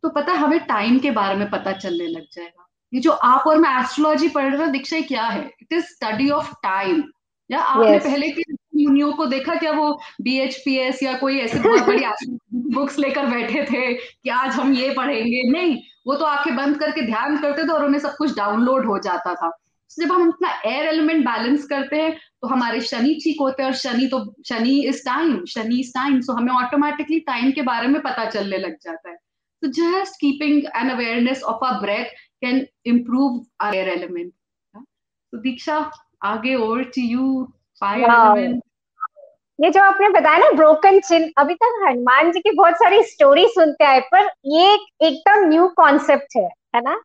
तो पता है हमें टाइम के बारे में पता चलने लग जाएगा। ये जो आप और मैं एस्ट्रोलॉजी पढ़ रहे दीक्षा क्या है? It is study of time या आपने yes. पहले की मुनियों को देखा क्या वो बीएचपीएस या कोई ऐसे बहुत बड़ी बुक्स लेकर बैठे थे कि आज हम ये पढ़ेंगे? नहीं। वो तो आँखें बंद करके ध्यान करते थे और उन्हें सब कुछ डाउनलोड हो जाता था। तो जब हम अपना एयर एलिमेंट बैलेंस करते हैं तो हमारे शनि ठीक होते हैं और शनि तो Shani is time Shani is time so हमें ऑटोमेटिकली टाइम के बारे में पता चलने लग जाता है। तो just keeping an awareness of a breath can improve our air element तो दीक्षा आगे over to you fire element ये जो आपने बताया ना ब्रोकन चिन अभी तक हनुमान जी की बहुत सारी स्टोरी सुनते आए, पर ये एकदम न्यू कॉन्सेप्ट है है ना?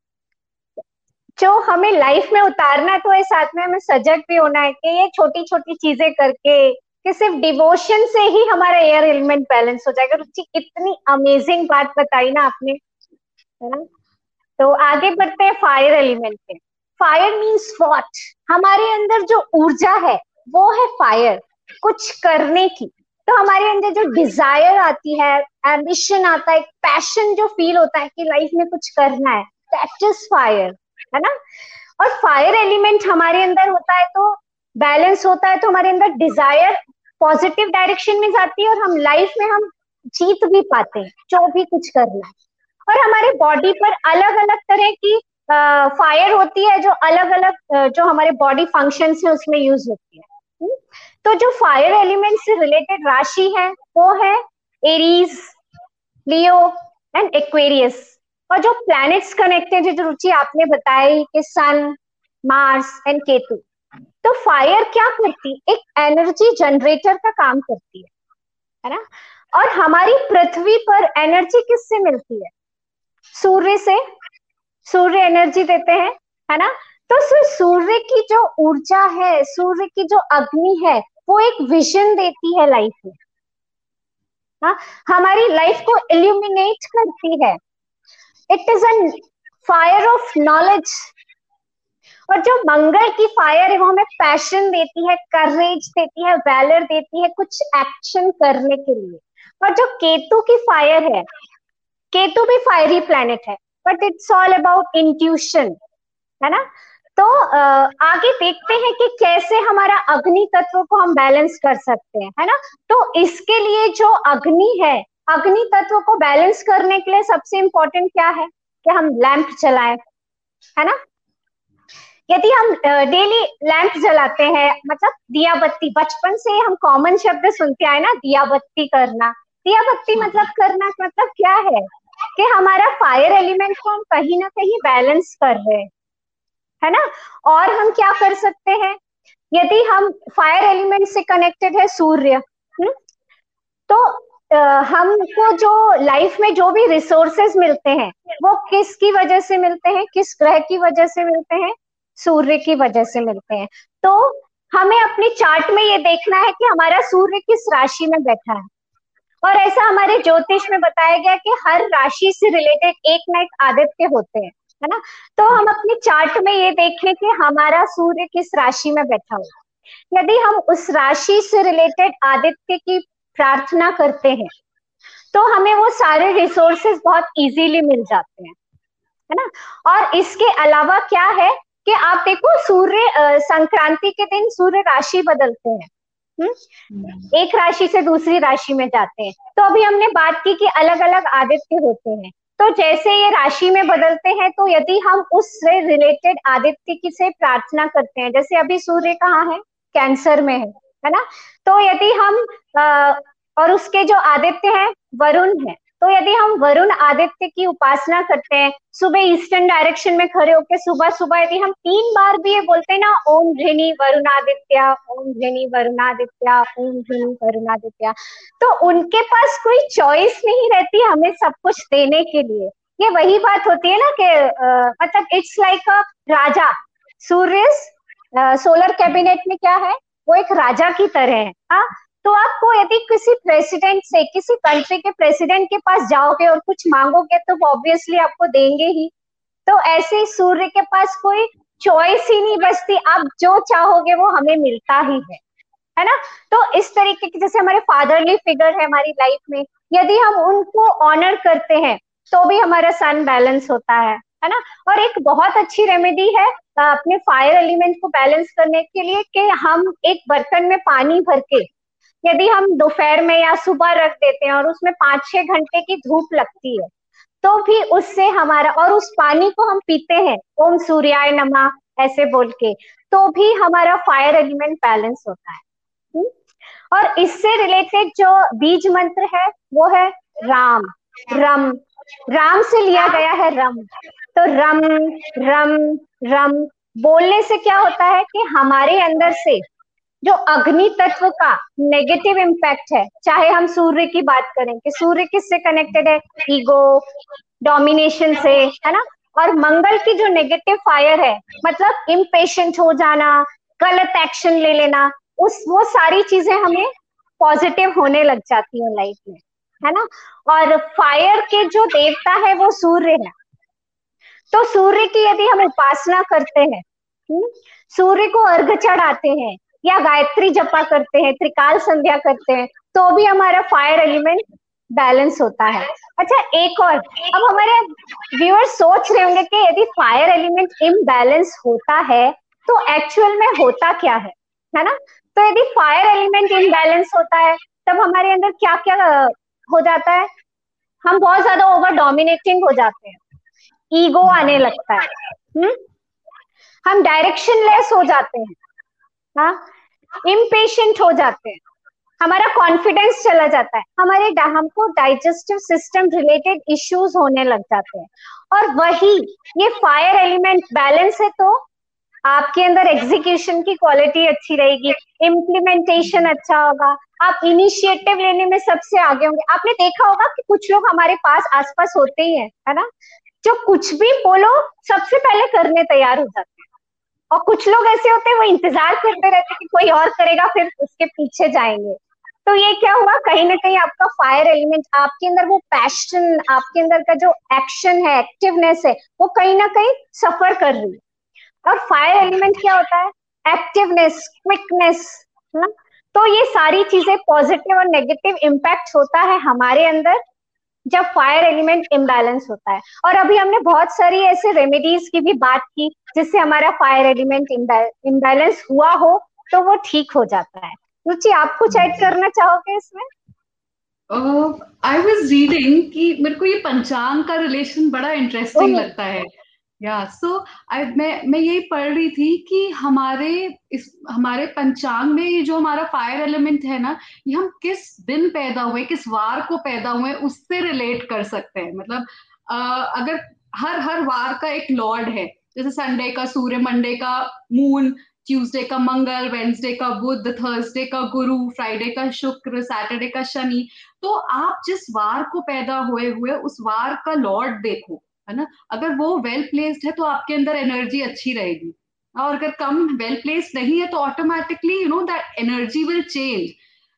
जो हमें लाइफ में उतारना तो है साथ में हमें सजग भी होना है कि ये छोटी छोटी चीज़ें करके, कि सिर्फ़ डिवोशन से ही हमारा एयर एलिमेंट बैलेंस हो जाएगा रुचि इतनी अमेजिंग बात बताई ना आपने, है ना? तो आगे बढ़ते हैं फायर एलिमेंट पे। फायर मीन्स वॉट हमारे अंदर जो ऊर्जा है, वो है फायर कुछ करने की। तो हमारे अंदर जो डिज़ायर आती है एम्बिशन आता है पैशन जो फील होता है कि लाइफ में कुछ करना है दैट इज़ फायर है ना? और फायर एलिमेंट हमारे अंदर होता है तो बैलेंस होता है तो हमारे अंदर डिज़ायर पॉजिटिव डायरेक्शन में जाती है और हम लाइफ में हम जीत भी पाते हैं, जो भी कुछ करना है। और हमारे बॉडी पर अलग अलग तरह की फायर होती है जो अलग अलग जो हमारे बॉडी फ़ंक्शन है उसमें यूज़ होती है? तो जो फायर एलिमेंट से रिलेटेड राशि है, वो है एरीज लियो एंड एक्वेरियस और जो प्लैनेट्स कनेक्टेड है, जो रुचि आपने बताई कि सन मार्स एंड केतु तो फायर क्या करती? है एक एनर्जी जनरेटर का काम करती है है ना? और हमारी पृथ्वी पर एनर्जी किससे मिलती है? सूर्य से। सूर्य एनर्जी देते हैं, है ना? तो सूर्य की जो ऊर्जा है, सूर्य की जो अग्नि है, वो एक विजन देती है लाइफ में। हाँ हमारी लाइफ को इल्यूमिनेट करती है। It is an fire of knowledge और जो मंगल की फायर है, वो हमें पैशन देती है करेज देती है वैलर देती है कुछ एक्शन करने के लिए। और जो केतु की फायर है, केतु भी फायरी प्लैनेट है। But it's all about intuition है ना? तो आगे देखते हैं कि कैसे हमारा अग्नि तत्व को हम बैलेंस कर सकते हैं, है ना? तो इसके लिए जो अग्नि है, अग्नि तत्व को बैलेंस करने के लिए सबसे इंपॉर्टेंट क्या है कि हम लैंप जलाएँ, है ना? यदि हम डेली लैंप जलाते हैं मतलब दिया बत्ती बचपन से हम कॉमन शब्द सुनते आए ना दिया बत्ती करना। दिया बत्ती मतलब करना मतलब क्या है कि हमारा फायर एलिमेंट को हम कहीं ना कहीं बैलेंस कर रहे हैं। है ना? और हम क्या कर सकते हैं? यदि हम फायर एलिमेंट से कनेक्टेड है सूर्य हम्म, तो हमको जो लाइफ में जो भी रिसोर्सेज मिलते हैं वो किसकी वजह से मिलते हैं? किस ग्रह की वजह से मिलते हैं? सूर्य की वजह से मिलते हैं। तो हमें अपने चार्ट में ये देखना है कि हमारा सूर्य किस राशि में बैठा है। और ऐसा हमारे ज्योतिष में बताया गया कि हर राशि से रिलेटेड एक ना एक आदित्य होते हैं। है ना? तो हम अपने चार्ट में ये देखें कि हमारा सूर्य किस राशि में बैठा हुआ यदि हम उस राशि से रिलेटेड आदित्य की प्रार्थना करते हैं तो हमें वो सारे रिसोर्सेज बहुत इजीली मिल जाते हैं है ना? और इसके अलावा क्या है कि आप देखो सूर्य संक्रांति के दिन सूर्य राशि बदलते हैं हुँ? हम्म? एक राशि से दूसरी राशि में जाते हैं। तो अभी हमने बात की कि अलग अलग आदित्य होते हैं। तो जैसे ये राशि में बदलते हैं तो यदि हम उससे रिलेटेड आदित्य की से प्रार्थना करते हैं जैसे अभी सूर्य कहाँ है? कैंसर में है है ना? तो यदि हम आ, और उसके जो आदित्य हैं वरुण है तो यदि हम वरुण आदित्य की उपासना करते हैं, सुबह ईस्टर्न डायरेक्शन में खड़े होकर सुबह सुबह यदि हम तीन बार भी ये बोलते हैं ना, ओम ध्वनि वरुणादित्य ओम ध्वनि वरुणादित्य ओम ध्वनि वरुणादित्य तो उनके पास कोई चॉइस नहीं रहती हमें सब कुछ देने के लिए। ये वही बात होती है ना कि मतलब it's like a Raja. Surya solar cabinet में क्या है? वो एक राजा की तरह है। हाँ? तो आपको यदि किसी प्रेसिडेंट से, किसी कंट्री के प्रेसिडेंट के पास जाओगे और कुछ मांगोगे तो ऑब्वियसली आपको देंगे ही। तो ऐसे ही सूर्य के पास कोई चॉइस ही नहीं बचती। आप जो चाहोगे, वो हमें मिलता ही है। है ना? तो इस तरीके की जैसे हमारे फादरली फिगर है हमारी लाइफ में, यदि हम उनको ऑनर करते हैं तो भी हमारा सन बैलेंस होता है। है ना? और एक बहुत अच्छी रेमेडी है अपने फायर एलिमेंट को बैलेंस करने के लिए कि हम एक बर्तन में पानी भर के यदि हम दोपहर में या सुबह रख देते हैं और उसमें पाँच छह घंटे की धूप लगती है तो भी उससे हमारा और उस पानी को हम पीते हैं, ओम सूर्याय नमा, ऐसे बोल के तो भी हमारा फायर एलिमेंट बैलेंस होता है? हम्म? और इससे रिलेटेड जो बीज मंत्र है, वो है राम रम राम से लिया गया है रम तो रम रम रम बोलने से क्या होता है कि हमारे अंदर से जो अग्नि तत्व का नेगेटिव इम्पैक्ट है चाहे हम सूर्य की बात करें कि सूर्य किससे कनेक्टेड है? ईगो डोमिनेशन से है ना? और मंगल की जो नेगेटिव फायर है मतलब इम्पेशेंट हो जाना गलत एक्शन ले लेना उस वो सारी चीज़ें हमें पॉजिटिव होने लग जाती है लाइफ में है ना? और फायर के जो देवता है वो सूर्य है। तो सूर्य की यदि हम उपासना करते हैं हम्म, सूर्य को अर्घ चढ़ाते हैं या गायत्री जपा करते हैं, त्रिकाल संध्या करते हैं तो भी हमारा फायर एलिमेंट बैलेंस होता है। अच्छा एक और, अब हमारे व्यूअर्स सोच रहे होंगे कि यदि फायर एलिमेंट इम्बैलेंस होता है तो एक्चुअल में होता क्या है? है ना? तो यदि फायर एलिमेंट इम्बैलेंस होता है, तब हमारे अंदर क्या क्या हो जाता है? हम बहुत ज़्यादा ओवर डोमिनेटिंग हो जाते हैं। ईगो आने लगता है। हम्म? हम डायरेक्शन लेस हो जाते हैं। हाँ? इम्पेशेंट हो जाते हैं। हमारा कॉन्फिडेंस चला जाता है। हमारे हमको डाइजेस्टिव सिस्टम रिलेटेड इश्यूज़ होने लग जाते हैं। और वही, ये फायर एलिमेंट बैलेंस है तो आपके अंदर एग्जीक्यूशन की क्वालिटी अच्छी रहेगी। इम्प्लीमेंटेशन अच्छा होगा। आप इनिशिएटिव लेने में सबसे आगे होंगे। आपने देखा होगा कि कुछ लोग हमारे पास, आसपास होते ही हैं, है ना? जो कुछ भी बोलो, सबसे पहले करने तैयार हो जाते हैं। और कुछ लोग ऐसे होते हैं, वो इंतज़ार करते रहते हैं कि कोई और करेगा, फिर उसके पीछे जाएँगे। तो ये क्या हुआ? कहीं ना कहीं आपका फायर एलिमेंट आपके अंदर वो पैशन आपके अंदर का जो एक्शन है एक्टिवनेस है, वो कहीं ना कहीं सफ़र कर रही है। और फायर एलिमेंट क्या होता है? एक्टिवनेस क्विकनेस है ना? तो ये सारी चीज़ें पॉजिटिव और नेगेटिव इम्पैक्ट होता है हमारे अंदर। जब फायर एलिमेंट इम्बैलेंस होता है। और अभी हमने बहुत सारी ऐसे रेमेडीज की भी बात की जिससे हमारा फायर एलिमेंट इम्बैलेंस हुआ हो तो वो ठीक हो जाता है। रुचि आप कुछ ऐड करना चाहोगे इसमें? आई वॉज़ रीडिंग कि मेरे को ये पंचांग का रिलेशन बड़ा इंटरेस्टिंग लगता है। या सो मैं मैं यही पढ़ रही थी कि हमारे इस हमारे पंचांग में ये जो हमारा फायर एलिमेंट है ना ये हम किस दिन पैदा हुए किस वार को पैदा हुए उससे रिलेट कर सकते हैं। मतलब uh, अगर हर हर वार का एक लॉर्ड है जैसे संडे का सूर्य मंडे का मून ट्यूसडे का मंगल वेंसडे का बुध थर्सडे का गुरु फ्राइडे का शुक्र सैटरडे का शनि तो आप जिस वार को पैदा हुए हुए उस वार का लॉर्ड देखो। है ना? अगर वो वेल प्लेस्ड है तो आपके अंदर एनर्जी अच्छी रहेगी। और अगर कम वेल प्लेस्ड नहीं है तो automatically you know that energy will change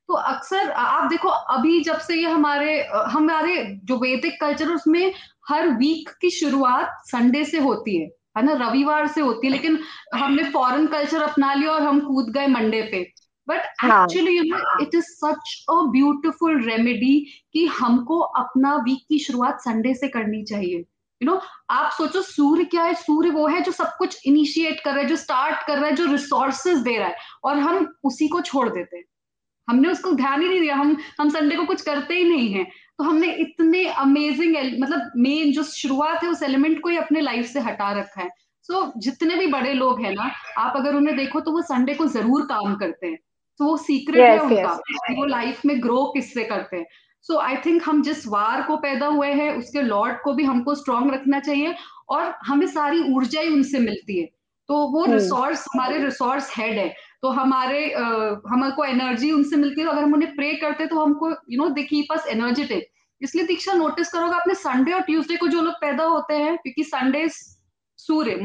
तो अक्सर आप देखो अभी जब से ये हमारे हमारे जो वैदिक कल्चर उसमें हर वीक की शुरुआत संडे से होती है है ना? रविवार से होती है लेकिन हमने फॉरेन कल्चर अपना लिया और हम कूद गए मंडे पे। But actually you know it is such a beautiful remedy कि हमको अपना वीक की शुरुआत संडे से करनी चाहिए। यू नो आप सोचो सूर्य क्या है? सूर्य वो है जो सब कुछ इनिशिएट कर रहा है जो स्टार्ट कर रहा है जो रिसोर्सेज दे रहा है और हम उसी को छोड़ देते हैं। हमने उसको ध्यान ही नहीं दिया। हम हम संडे को कुछ करते ही नहीं है। तो हमने इतने अमेजिंग मतलब मेन जो शुरुआत है उस एलिमेंट को ही अपने लाइफ से हटा रखा है। सो so, जितने भी बड़े लोग हैं ना आप अगर उन्हें देखो तो वो संडे को ज़रूर काम करते हैं। तो वो सीक्रेट yes, है उनका yes. वो लाइफ में ग्रो किससे करते हैं। सो आई थिंक हम जिस वार को पैदा हुए हैं उसके लॉर्ड को भी हमको स्ट्रांग रखना चाहिए और हमें सारी ऊर्जा ही उनसे मिलती है। तो वो रिसोर्स hmm. हमारे रिसोर्स हेड है। तो हमारे हमको एनर्जी उनसे मिलती है तो अगर हम उन्हें प्रे करते तो हमको you know they keep us energetic इसलिए दीक्षा नोटिस करोगे आपने संडे और ट्यूसडे को जो लोग पैदा होते हैं क्योंकि संडे सूर्य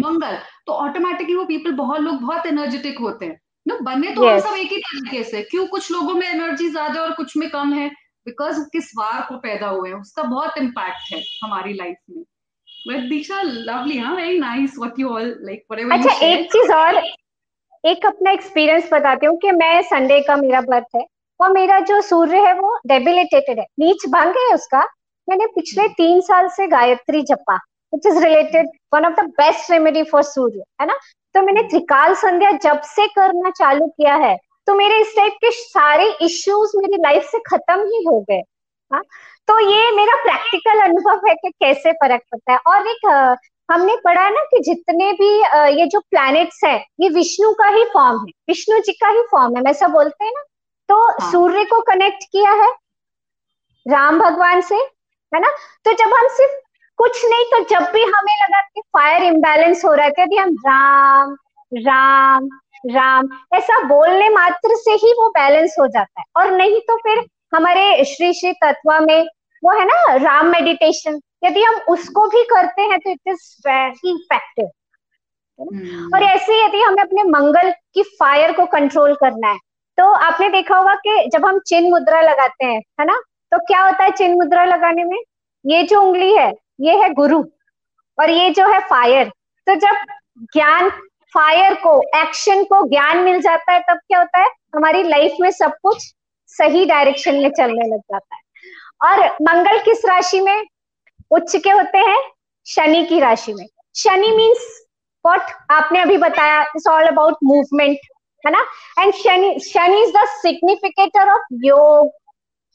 मंगल। तो ऑटोमेटिकली वो पीपल बहुत लोग बहुत एनर्जेटिक होते हैं। नो बने तो yes. सब एक ही तरीके से। क्यों? कुछ लोगों में एनर्जी ज़्यादा और कुछ में कम है। बिकॉज़ किस वार को पैदा हुए हैं उसका बहुत इम्पैक्ट है हमारी लाइफ में। बट दीक्षा लवली हाँ very nice what you all like whatever अच्छा एक चीज़ और एक अपना एक्सपीरियंस बताती हूँ कि मैं संडे का मेरा बर्थ है। और मेरा जो सूर्य है वो डेबिलिटेटेड है। नीच भंग है उसका। मैंने पिछले तीन साल से गायत्री जपा which is related one of the best remedy for Surya है ना? तो मैंने त्रिकाल संध्या जब से करना चालू किया है तो मेरे इस टाइप के सारे इश्यूज़ मेरी लाइफ से खत्म ही हो गए। हाँ तो ये मेरा प्रैक्टिकल अनुभव है कि कैसे फ़र्क पड़ता है। और एक हमने पढ़ा है ना कि जितने भी ये जो प्लैनेट्स है ये विष्णु का ही फॉर्म है। विष्णु जी का ही फॉर्म है वैसा बोलते हैं ना। तो हाँ। सूर्य को कनेक्ट किया है राम भगवान से है ना? तो जब हम सिर्फ़ कुछ नहीं तो जब भी हमें लगा कि फायर इम्बैलेंस हो रहा है यदि हम राम राम राम ऐसा बोलने मात्र से ही वो बैलेंस हो जाता है। और नहीं तो फिर हमारे श्री श्री तत्व में वो है ना राम मेडिटेशन यदि हम उसको भी करते हैं तो इट इज़ वेरी इफ़ेक्टिव और ऐसे यदि हमें अपने मंगल की फायर को कंट्रोल करना है तो आपने देखा होगा कि जब हम चिन्ह मुद्रा लगाते हैं है ना तो क्या होता है चिन्ह मुद्रा लगाने में? ये जो उंगली है ये है गुरु और ये जो है फायर तो जब ज्ञान फायर को एक्शन को ज्ञान मिल जाता है, तब क्या होता है? हमारी लाइफ में सब कुछ सही डायरेक्शन में चलने लग जाता है. और मंगल किस राशि में? उच्च के होते हैं, शनि की राशि में. शनि मीन्स वॉट आपने अभी बताया इट्स ऑल अबाउट मूवमेंट है ना? And Shani Shani is the significator of yoga,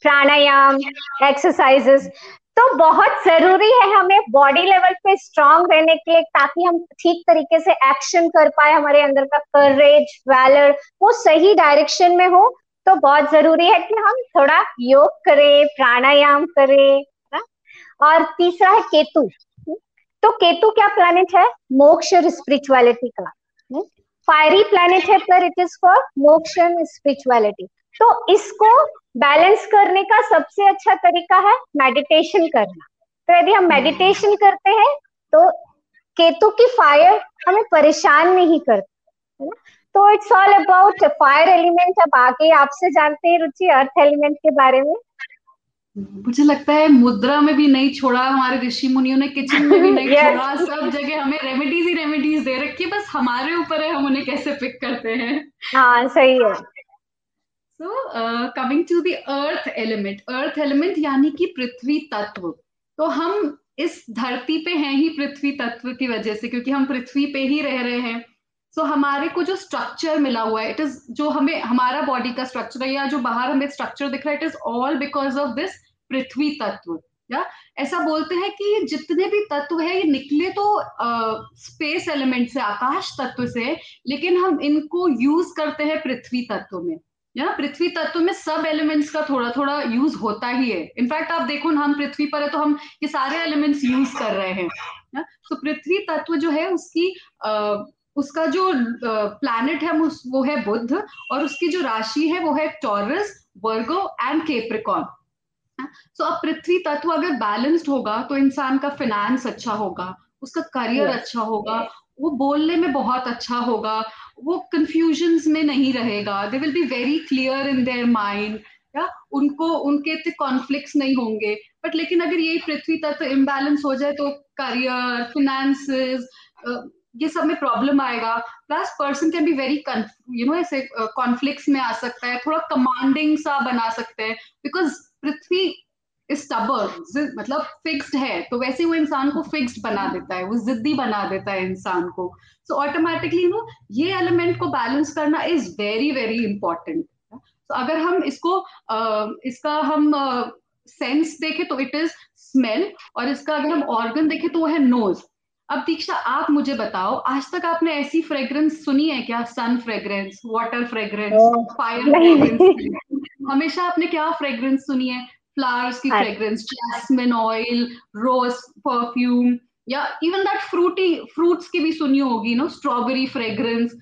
pranayama exercises तो बहुत ज़रूरी है हमें बॉडी लेवल पे स्ट्रांग रहने के लिए ताकि हम ठीक तरीके से एक्शन कर पाए, हमारे अंदर का करेज वैलर वो सही डायरेक्शन में हो तो बहुत ज़रूरी है कि हम थोड़ा योग करें, प्राणायाम करें ना? और तीसरा है केतु। तो केतु क्या प्लैनेट है? मोक्ष और स्पिरिचुअलिटी का। फायरी प्लैनेट है पर it is for moksha and spirituality तो इसको बैलेंस करने का सबसे अच्छा तरीका है मेडिटेशन करना। तो यदि हम मेडिटेशन करते हैं तो केतु की फायर हमें परेशान नहीं करती है ना? तो it's all about fire element अब आगे आपसे जानते हैं रुचि अर्थ एलिमेंट के बारे में। मुझे लगता है मुद्रा में भी नहीं छोड़ा हमारे ऋषि मुनियों ने किचन में भी नहीं yes. छोड़ा सब जगह हमें रेमेडीज ही रेमेडीज दे रखी है बस हमारे ऊपर है हम उन्हें कैसे पिक करते हैं? हाँ सही है। So coming to the earth element earth element यानी कि पृथ्वी तत्व. तो हम इस धरती पे हैं ही पृथ्वी तत्व की वजह से क्योंकि हम पृथ्वी पे ही रह रहे हैं. सो so, हमारे को जो स्ट्रक्चर मिला हुआ है इट इज़ जो हमें हमारा बॉडी का स्ट्रक्चर है या जो बाहर हमें स्ट्रक्चर दिख रहा है it is all because of this prithvi tattva. Yeah? ऐसा बोलते हैं कि जितने भी तत्व है ये निकले तो स्पेस uh, एलिमेंट से आकाश तत्व से लेकिन हम इनको यूज़ करते हैं पृथ्वी तत्व में. या पृथ्वी तत्व में सब एलिमेंट्स का थोड़ा थोड़ा यूज़ होता ही है। इनफैक्ट आप देखो ना हम पृथ्वी पर है तो हम ये सारे एलिमेंट्स यूज़ कर रहे हैं। ना तो पृथ्वी तत्व जो है उसकी आ, उसका जो प्लैनेट है वो है बुद्ध और उसकी जो राशि है वो है Taurus Virgo and Capricorn so अब पृथ्वी तत्व अगर बैलेंस्ड होगा तो इंसान का फिनेंस अच्छा होगा उसका करियर अच्छा होगा वो बोलने में बहुत अच्छा होगा वो कंफ्यूजन में नहीं रहेगा। They will be very clear in their mind yeah? उनको, उनके इतने कॉन्फ्लिक्ट नहीं होंगे। बट लेकिन अगर यही पृथ्वी तत्व इम्बैलेंस हो जाए तो करियर फिनेंसेस ये सब में प्रॉब्लम आएगा। Plus person can be very you know ऐसे कॉन्फ्लिक्ट में आ सकता है, थोड़ा कमांडिंग सा बना सकते हैं। बिकॉज़ पृथ्वी मतलब फिक्स्ड है तो वैसे वो इंसान को फिक्स्ड बना देता है वो जिद्दी बना देता है इंसान को। सो ऑटोमेटिकली नो ये एलिमेंट को बैलेंस करना इज़ वेरी वेरी इंपॉर्टेंट तो अगर हम इसको uh, इसका हम सेंस uh, देखें तो इट इज़ स्मेल और इसका अगर हम ऑर्गन देखें तो वो है नोज़ अब दीक्षा आप मुझे बताओ आज तक आपने ऐसी फ्रेग्रेंस सुनी है क्या? Sun fragrance water fragrance fire fragrance हमेशा आपने क्या फ्रेग्रेंस सुनी है? फ्लावर्स की fragrance jasmine oil rose perfume या इवन दैट फ्रूटी फ्रूट्स की भी सुनी होगी नो स्ट्रॉबेरी फ्रेग्रेंस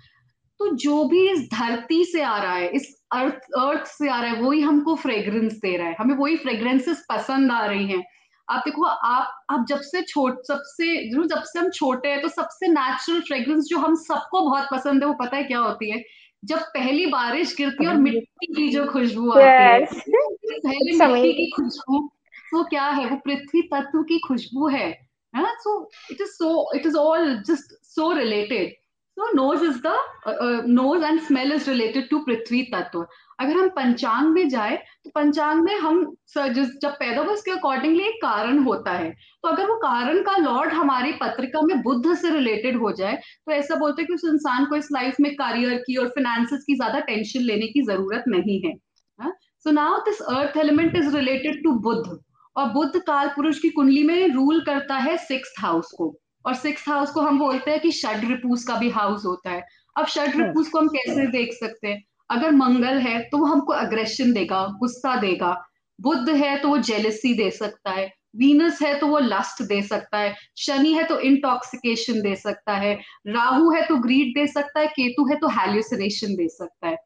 तो जो भी इस धरती से आ रहा है इस अर्थ अर्थ से आ रहा है वही हमको फ्रेग्रेंस दे रहा है। हमें वही फ्रेग्रेंसेस पसंद आ रही हैं। आप देखो आप आप जब से छोट सबसे जब से हम छोटे हैं तो सबसे नेचुरल फ्रेग्रेंस जो हम सबको बहुत पसंद है वो पता है क्या होती है? जब पहली बारिश गिरती है और मिट्टी की जो खुशबू आती है पहले मिट्टी की खुशबू वो क्या है? वो पृथ्वी तत्व की खुशबू है so it is so it is all just so related Is the uh, uh, nose and smell is related to prithvi tattva अगर हम पंचांग में जाए तो पंचांग में हम जिस जब पैदा हुआ उसके अकॉर्डिंगली एक कारण होता है। तो अगर वो कारण का लॉर्ड हमारी पत्रिका में बुद्ध से रिलेटेड हो जाए तो ऐसा बोलते हैं कि उस इंसान को इस लाइफ में करियर की और फाइनेंसिस की ज़्यादा टेंशन लेने की ज़रूरत नहीं है। So now this earth element is related to Budh. और बुद्ध काल पुरुष की कुंडली में रूल करता है सिक्स हाउस को। और सिक्स हाउस को हम बोलते हैं कि षड रिपूस का भी हाउस होता है। अब षड रिपूस को हम कैसे देख सकते हैं? अगर मंगल है तो वो हमको अग्रेशन देगा गुस्सा देगा। बुद्ध है तो वो जेलसी दे सकता है। वीनस है तो वो लस्ट दे सकता है। शनि है तो इंटॉक्सिकेशन दे सकता है। राहु है तो ग्रीड दे सकता है। केतु है तो हेल्यूसिनेशन दे सकता है।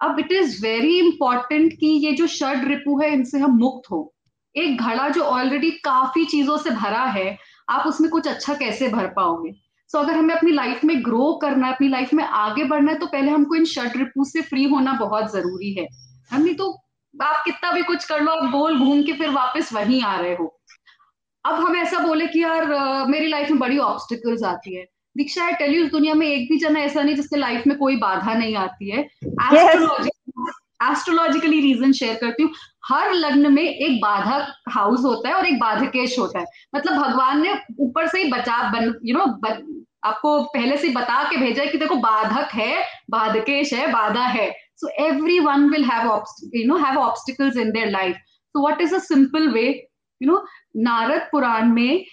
अब इट इज़ वेरी इंपॉर्टेंट कि ये जो षड रिपु है इनसे हम मुक्त हो। एक घड़ा जो ऑलरेडी काफ़ी चीज़ों से भरा है आप उसमें कुछ अच्छा कैसे भर पाओगे? सो so, अगर हमें अपनी लाइफ में ग्रो करना है अपनी लाइफ में आगे बढ़ना है तो पहले हमको इन शर्ट रिपू से फ्री होना बहुत ज़रूरी है। हम नहीं तो आप कितना भी कुछ कर लो आप गोल घूम के फिर वापस वहीं आ रहे हो। अब हम ऐसा बोले कि यार मेरी लाइफ में बड़ी ऑब्स्टिकल्स आती है। दीक्षा आई टेल यू इस दुनिया में एक भी जना ऐसा नहीं जिसके लाइफ में कोई बाधा नहीं आती है। एस्ट्रोलॉजी एस्ट्रोलॉजिकली रीजन शेयर करती हूँ। हर लग्न में एक बाधक हाउस होता है और एक बाधकेश होता है। मतलब भगवान ने ऊपर से ही बचा, बन यू नो आपको पहले से बता के भेजा है कि देखो बाधक है, बाधकेश है, बाधा है। So everyone you know have obstacles in their life so what is a simple way you know Narad Puran में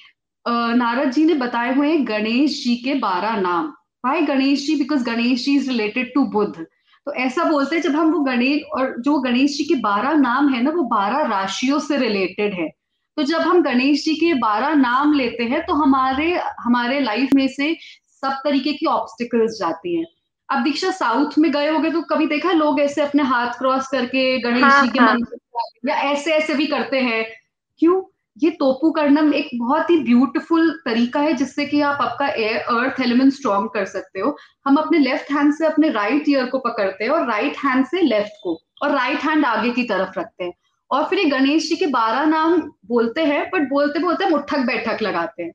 नारद जी ने बताए हुए हैं गणेश जी के बारह नाम। Why Ganesh ji? Because Ganesh ji is related to Budh. तो ऐसा बोलते हैं जब हम वो गणेश और जो गणेश जी के बारह नाम है ना वो बारह राशियों से रिलेटेड है। तो जब हम गणेश जी के बारह नाम लेते हैं तो हमारे हमारे लाइफ में से सब तरीके की ऑब्स्टिकल्स जाती हैं। अब दीक्षा साउथ में गए होगे तो कभी देखा लोग ऐसे अपने हाथ क्रॉस करके गणेश हाँ, जी के हाँ. मंदिर या ऐसे ऐसे भी करते हैं? क्यों? ये तोपू करनम एक बहुत ही ब्यूटीफुल तरीका है जिससे कि आप आपका एयर अर्थ एलिमेंट स्ट्रॉन्ग कर सकते हो। हम अपने लेफ़्ट हैंड से अपने राइट ईयर को पकड़ते हैं और राइट हैंड से लेफ़्ट को और राइट हैंड आगे की तरफ़ रखते हैं। और फिर ये गणेश जी के बारह नाम बोलते हैं बट बोलते बोलते मुठक बैठक लगाते हैं।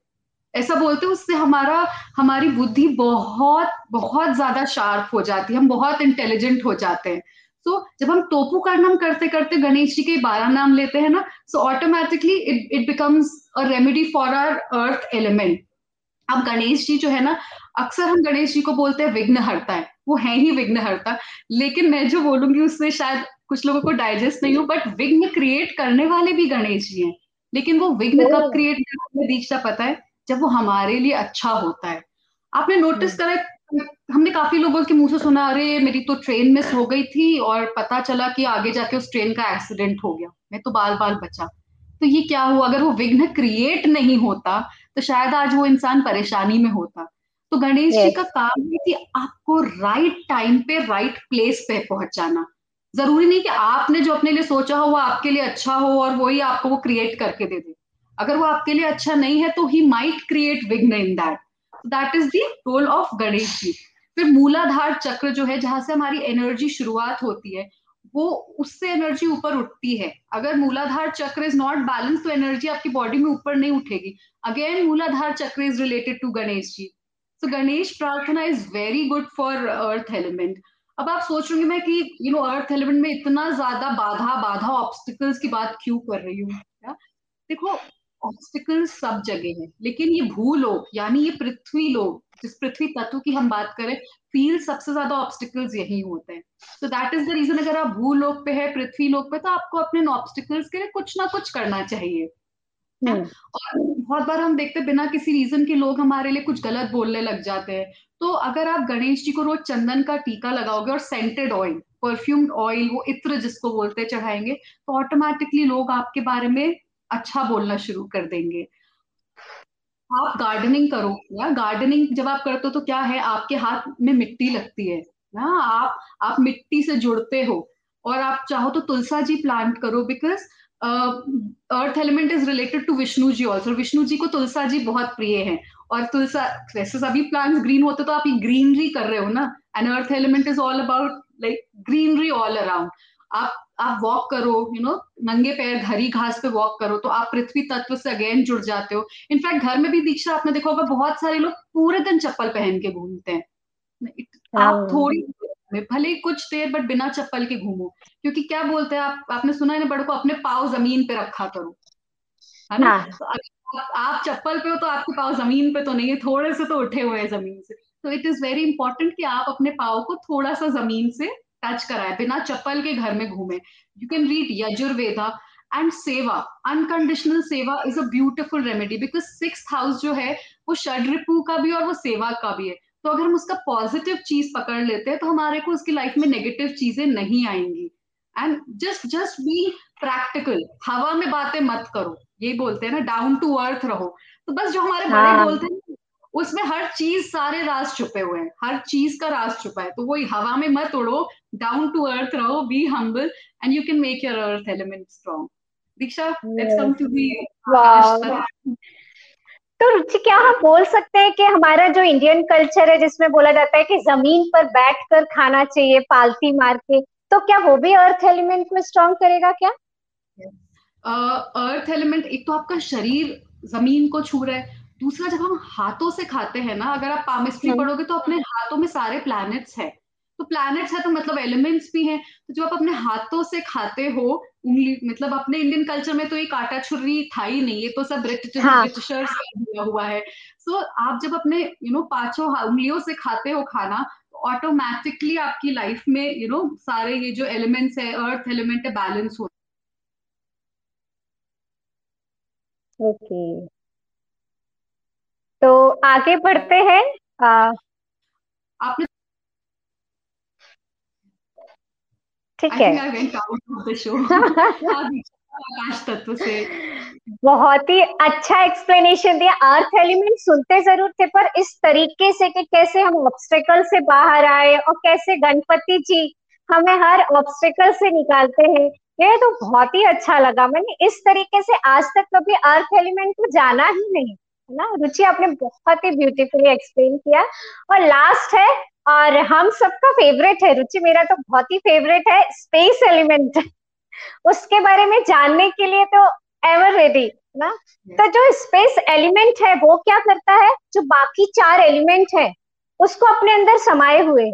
ऐसा बोलते हैं, उससे हमारा, हमारी बुद्धि बहुत बहुत ज़्यादा शार्प हो जाती है। हम बहुत इंटेलिजेंट हो जाते हैं। सो so, जब हम टोपू का नाम करते करते गणेश जी के बारह नाम लेते हैं ना so automatically it it becomes a remedy for our earth element अब गणेश जी जो है ना अक्सर हम गणेश जी को बोलते हैं विघ्न हरता है। वो है ही विघ्न हरता लेकिन मैं जो बोलूँगी उससे शायद कुछ लोगों को डाइजेस्ट नहीं हो बट विघ्न क्रिएट करने वाले भी गणेश जी हैं। लेकिन वो विघ्न कब क्रिएट करने दीक्षा पता है? जब वो हमारे लिए अच्छा होता है। आपने नोटिस करा हमने काफ़ी लोगों के मुँह से सुना अरे मेरी तो ट्रेन मिस हो गई थी और पता चला कि आगे जाके उस ट्रेन का एक्सीडेंट हो गया। मैं तो बाल बाल बचा। तो ये क्या हुआ? अगर वो विघ्न क्रिएट नहीं होता तो शायद आज वो इंसान परेशानी में होता। तो गणेश yes. जी का काम है कि आपको राइट टाइम पे राइट प्लेस पे पहुंचाना। ज़रूरी नहीं कि आपने जो अपने लिए सोचा हो वो आपके लिए अच्छा हो और वही आपको वो क्रिएट करके दे दे। अगर वो आपके लिए अच्छा नहीं है तो he might create vighna in that that is role of Ganesh ji फिर मूलाधार चक्र जो है, जहाँ से हमारी एनर्जी शुरुआत होती है, वो उससे एनर्जी ऊपर उठती है। अगर Muladhara chakra is not balance तो एनर्जी आपकी बॉडी में ऊपर नहीं उठेगी। Again Muladhara chakra is related to Ganesh ji so Ganesh prarthana is very good for earth element अब आप सोच रहे मैं कि यू नो अर्थ एलिमेंट में इतना ज़्यादा बाधा बाधा ऑब्स्टिकल्स की बात क्यों कर रही हूँ? देखो ऑब्स्टिकल सब जगह है। लेकिन ये भूलोक यानी ये पृथ्वी लोग जिस पृथ्वी तत्व की हम बात करें फील सबसे ज़्यादा ऑब्स्टिकल्स यही होते हैं। तो दैट इज़ द रीजन अगर आप भूलोक पे है पृथ्वी लोक पे तो आपको अपने ऑब्स्टिकल्स के लिए कुछ ना कुछ करना चाहिए। हम्म। और बहुत बार हम देखते बिना किसी रीजन के लोग हमारे लिए कुछ गलत बोलने लग जाते हैं। तो अगर आप गणेश जी को रोज चंदन का टीका लगाओगे और सेंटेड ऑयल परफ्यूम्ड ऑयल वो इत्र जिसको बोलते चढ़ाएँगे तो ऑटोमेटिकली लोग आपके बारे में अच्छा बोलना शुरू कर देंगे। आप गार्डनिंग करो, या गार्डनिंग जब आप करते हो तो क्या है? आपके हाथ में मिट्टी लगती है, ना? आप आप मिट्टी से जुड़ते हो और आप चाहो तो तुलसा जी प्लांट करो because earth element is related to Vishnu ji also Vishnu ji को तुलसा जी बहुत प्रिय है और तुलसा, वैसे सभी प्लांट्स ग्रीन होते तो आप ये ग्रीनरी कर रहे हो ना? And earth element is all about like greenery all around आप आप वॉक करो यू नो नंगे पैर हरी घास पे वॉक करो तो आप पृथ्वी तत्व से अगेन जुड़ जाते हो। इनफैक्ट घर में भी दीक्षा आपने देखा होगा बहुत सारे लोग पूरे दिन चप्पल पहन के घूमते हैं। आप हाँ। थोड़ी भले कुछ देर बट बिना चप्पल के घूमो। क्योंकि क्या बोलते हैं आप आपने सुना है ना बड़े को अपने पाव ज़मीन पे रखा करो। है ना? हाँ। तो आप, आप चप्पल पे हो तो आपके पाव ज़मीन पे तो नहीं है थोड़े से तो उठे हुए हैं ज़मीन से। तो इट इज़ वेरी इंपॉर्टेंट कि आप अपने पाव को थोड़ा सा ज़मीन से टच कराए बिना चप्पल के घर में घूमे। You can read Yajurveda and seva unconditional seva is a beautiful remedy because six house जो है वो षडरिपु का भी और वो सेवा का भी है। तो अगर हम उसका पॉजिटिव चीज़ पकड़ लेते हैं तो हमारे को उसकी लाइफ में नेगेटिव चीज़ें नहीं आएँगी। And just just be practical हवा में बातें मत करो। ये बोलते हैं ना डाउन टू अर्थ रहो। तो बस जो हमारे बड़े हाँ। बोलते हैं उसमें हर चीज़ सारे राज छुपे हुए हैं हर चीज़ का राज छुपा है। तो वही हवा में मत उड़ो डाउन टू अर्थ रहो be humble and you can make your earth element strong Diksha let's come to the तो रुचि क्या हम बोल सकते हैं कि हमारा जो इंडियन कल्चर है जिसमें बोला जाता है कि ज़मीन पर बैठकर खाना चाहिए पालती मार के तो क्या वो भी अर्थ एलिमेंट को स्ट्रॉन्ग करेगा क्या? अर्थ uh, एलिमेंट एक तो आपका शरीर ज़मीन को छू रहा है दूसरा जब हम हाथों से खाते हैं ना अगर आप पामिस्ट्री हम्म। पढ़ोगे तो अपने हाथों में सारे प्लैनेट्स हैं तो प्लैनेट्स है तो मतलब एलिमेंट्स भी हैं तो जब आप अपने हाथों से खाते हो उंगली मतलब अपने इंडियन कल्चर में तो ये काटा छुरी था ही नहीं ये तो सब ब्रिटिश हाँ. ब्रिटिशर्स दिया हुआ है सो so, आप जब अपने यू नो पाँचों उंगलियों से खाते हो खाना तो ऑटोमेटिकली आपकी लाइफ में यू नो सारे ये जो एलिमेंट्स है अर्थ एलिमेंट है बैलेंस हो ओके तो आगे बढ़ते हैं आपने ठीक है। आकाश तत्व से। बहुत ही अच्छा एक्सप्लेनेशन दिया। अर्थ एलिमेंट सुनते ज़रूर थे पर इस तरीके से कि कैसे हम ऑब्स्टेकल से बाहर आए और कैसे गणपति जी हमें हर ऑब्स्टेकल से निकालते हैं ये तो बहुत ही अच्छा लगा। मैंने इस तरीके से आज तक कभी अर्थ एलिमेंट को जाना ही नहीं। है ना रुचि आपने बहुत ही ब्यूटीफुली एक्सप्लेन किया। और लास्ट है और हम सबका फेवरेट है रुचि मेरा तो बहुत ही फेवरेट है स्पेस एलिमेंट उसके बारे में जानने के लिए तो एवर रेडी ना? तो जो स्पेस एलिमेंट है वो क्या करता है? जो बाकी चार एलिमेंट है उसको अपने अंदर समाये हुए है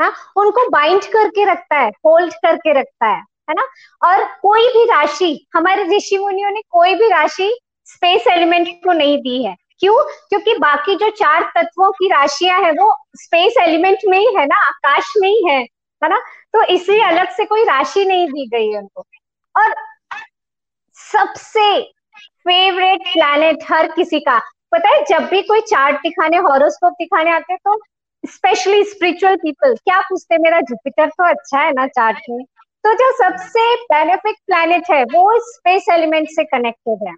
ना? उनको बाइंड करके रखता है होल्ड करके रखता है है ना? और कोई भी राशि हमारे ऋषि मुनियों ने कोई भी राशि स्पेस एलिमेंट को नहीं दी है। क्यों? क्योंकि बाकी जो चार तत्वों की राशियाँ है, वो स्पेस एलिमेंट में ही है ना, आकाश में ही है है ना? तो इसलिए अलग से कोई राशि नहीं दी गई है उनको। और सबसे फेवरेट प्लैनेट हर किसी का, पता है, जब भी कोई चार्ट दिखाने हॉरोस्कोप दिखाने आते हैं तो स्पेशली स्पिरिचुअल पीपल क्या पूछते मेरा जुपिटर तो अच्छा है ना चार्ट में? तो जो सबसे बेनिफिक प्लैनेट है, वो स्पेस एलिमेंट से कनेक्टेड है?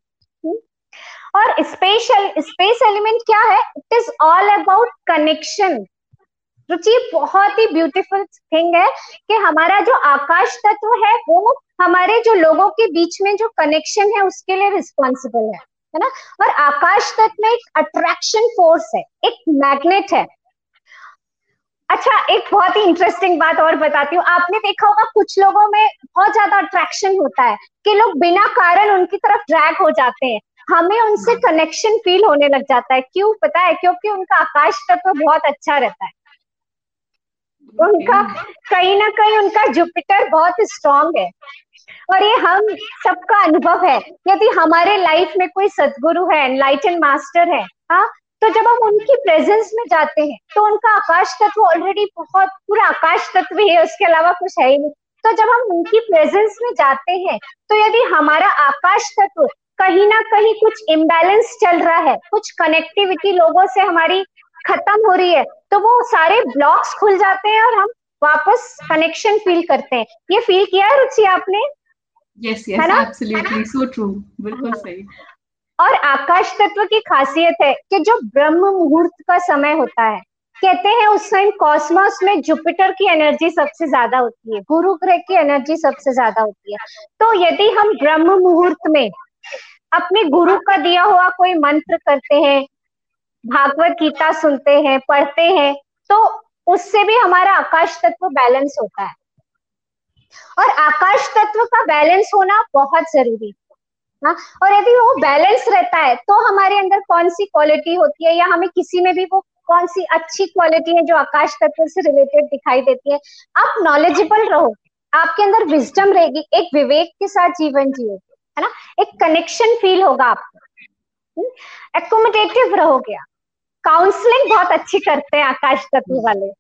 और स्पेशल स्पेस एलिमेंट क्या है? It is all about connection Ruchi बहुत ही ब्यूटीफुल थिंग है कि हमारा जो आकाश तत्व है, वो हमारे जो लोगों के बीच में जो कनेक्शन है, उसके लिए रिस्पॉन्सिबल है है ना? और आकाश तत्व में एक अट्रैक्शन फोर्स है, एक मैग्नेट है। अच्छा एक बहुत ही इंटरेस्टिंग बात और बताती हूँ। आपने देखा होगा, कुछ लोगों में बहुत ज़्यादा अट्रैक्शन होता है, कि लोग बिना कारण उनकी तरफ़ ड्रैग हो जाते हैं। हमें उनसे कनेक्शन फील होने लग जाता है। क्यों? पता है? क्योंकि उनका आकाश तत्व बहुत अच्छा रहता है। उनका कहीं ना कहीं उनका जुपिटर बहुत स्ट्रांग है। और ये हम सबका अनुभव है। यदि हमारे लाइफ में कोई सदगुरु है एनलाइटन मास्टर है हाँ तो जब हम उनकी प्रेजेंस में जाते हैं तो उनका आकाश तत्व ऑलरेडी बहुत, पूरा आकाश तत्व ही है, उसके अलावा कुछ है ही नहीं। तो जब हम उनकी प्रेजेंस में जाते हैं तो यदि हमारा आकाश तत्व कहीं ना कहीं कुछ इम्बैलेंस चल रहा है कुछ कनेक्टिविटी लोगों से हमारी खत्म हो रही है तो वो सारे ब्लॉक्स खुल जाते हैं और हम वापस कनेक्शन फील करते हैं। ये फील किया है रुचि आपने? Yes yes absolutely so true बिल्कुल हाँ। सही। और आकाश तत्व की खासियत है कि जो ब्रह्म मुहूर्त का समय होता है कहते हैं उस टाइम कॉस्मोस में जुपिटर की एनर्जी सबसे ज़्यादा होती है गुरु ग्रह की एनर्जी सबसे ज़्यादा होती है। तो यदि हम ब्रह्म मुहूर्त में अपने गुरु का दिया हुआ कोई मंत्र करते हैं, भागवत गीता सुनते हैं, पढ़ते हैं तो उससे भी हमारा आकाश तत्व बैलेंस होता है। और आकाश तत्व का बैलेंस होना बहुत ज़रूरी है हाँ और यदि वो बैलेंस रहता है तो हमारे अंदर कौन सी क्वालिटी होती है, या हमें किसी में भी वो कौन सी अच्छी क्वालिटी है जो आकाश तत्व से रिलेटेड दिखाई देती है, आप नॉलेजेबल रहो। आपके अंदर विजडम रहेगी, एक विवेक के साथ जीवन जियो। है ना? एक कनेक्शन फील होगा आपको। Accommodative hmm? रहोगे आप। काउंसलिंग बहुत अच्छी करते हैं आकाश तत्व वाले।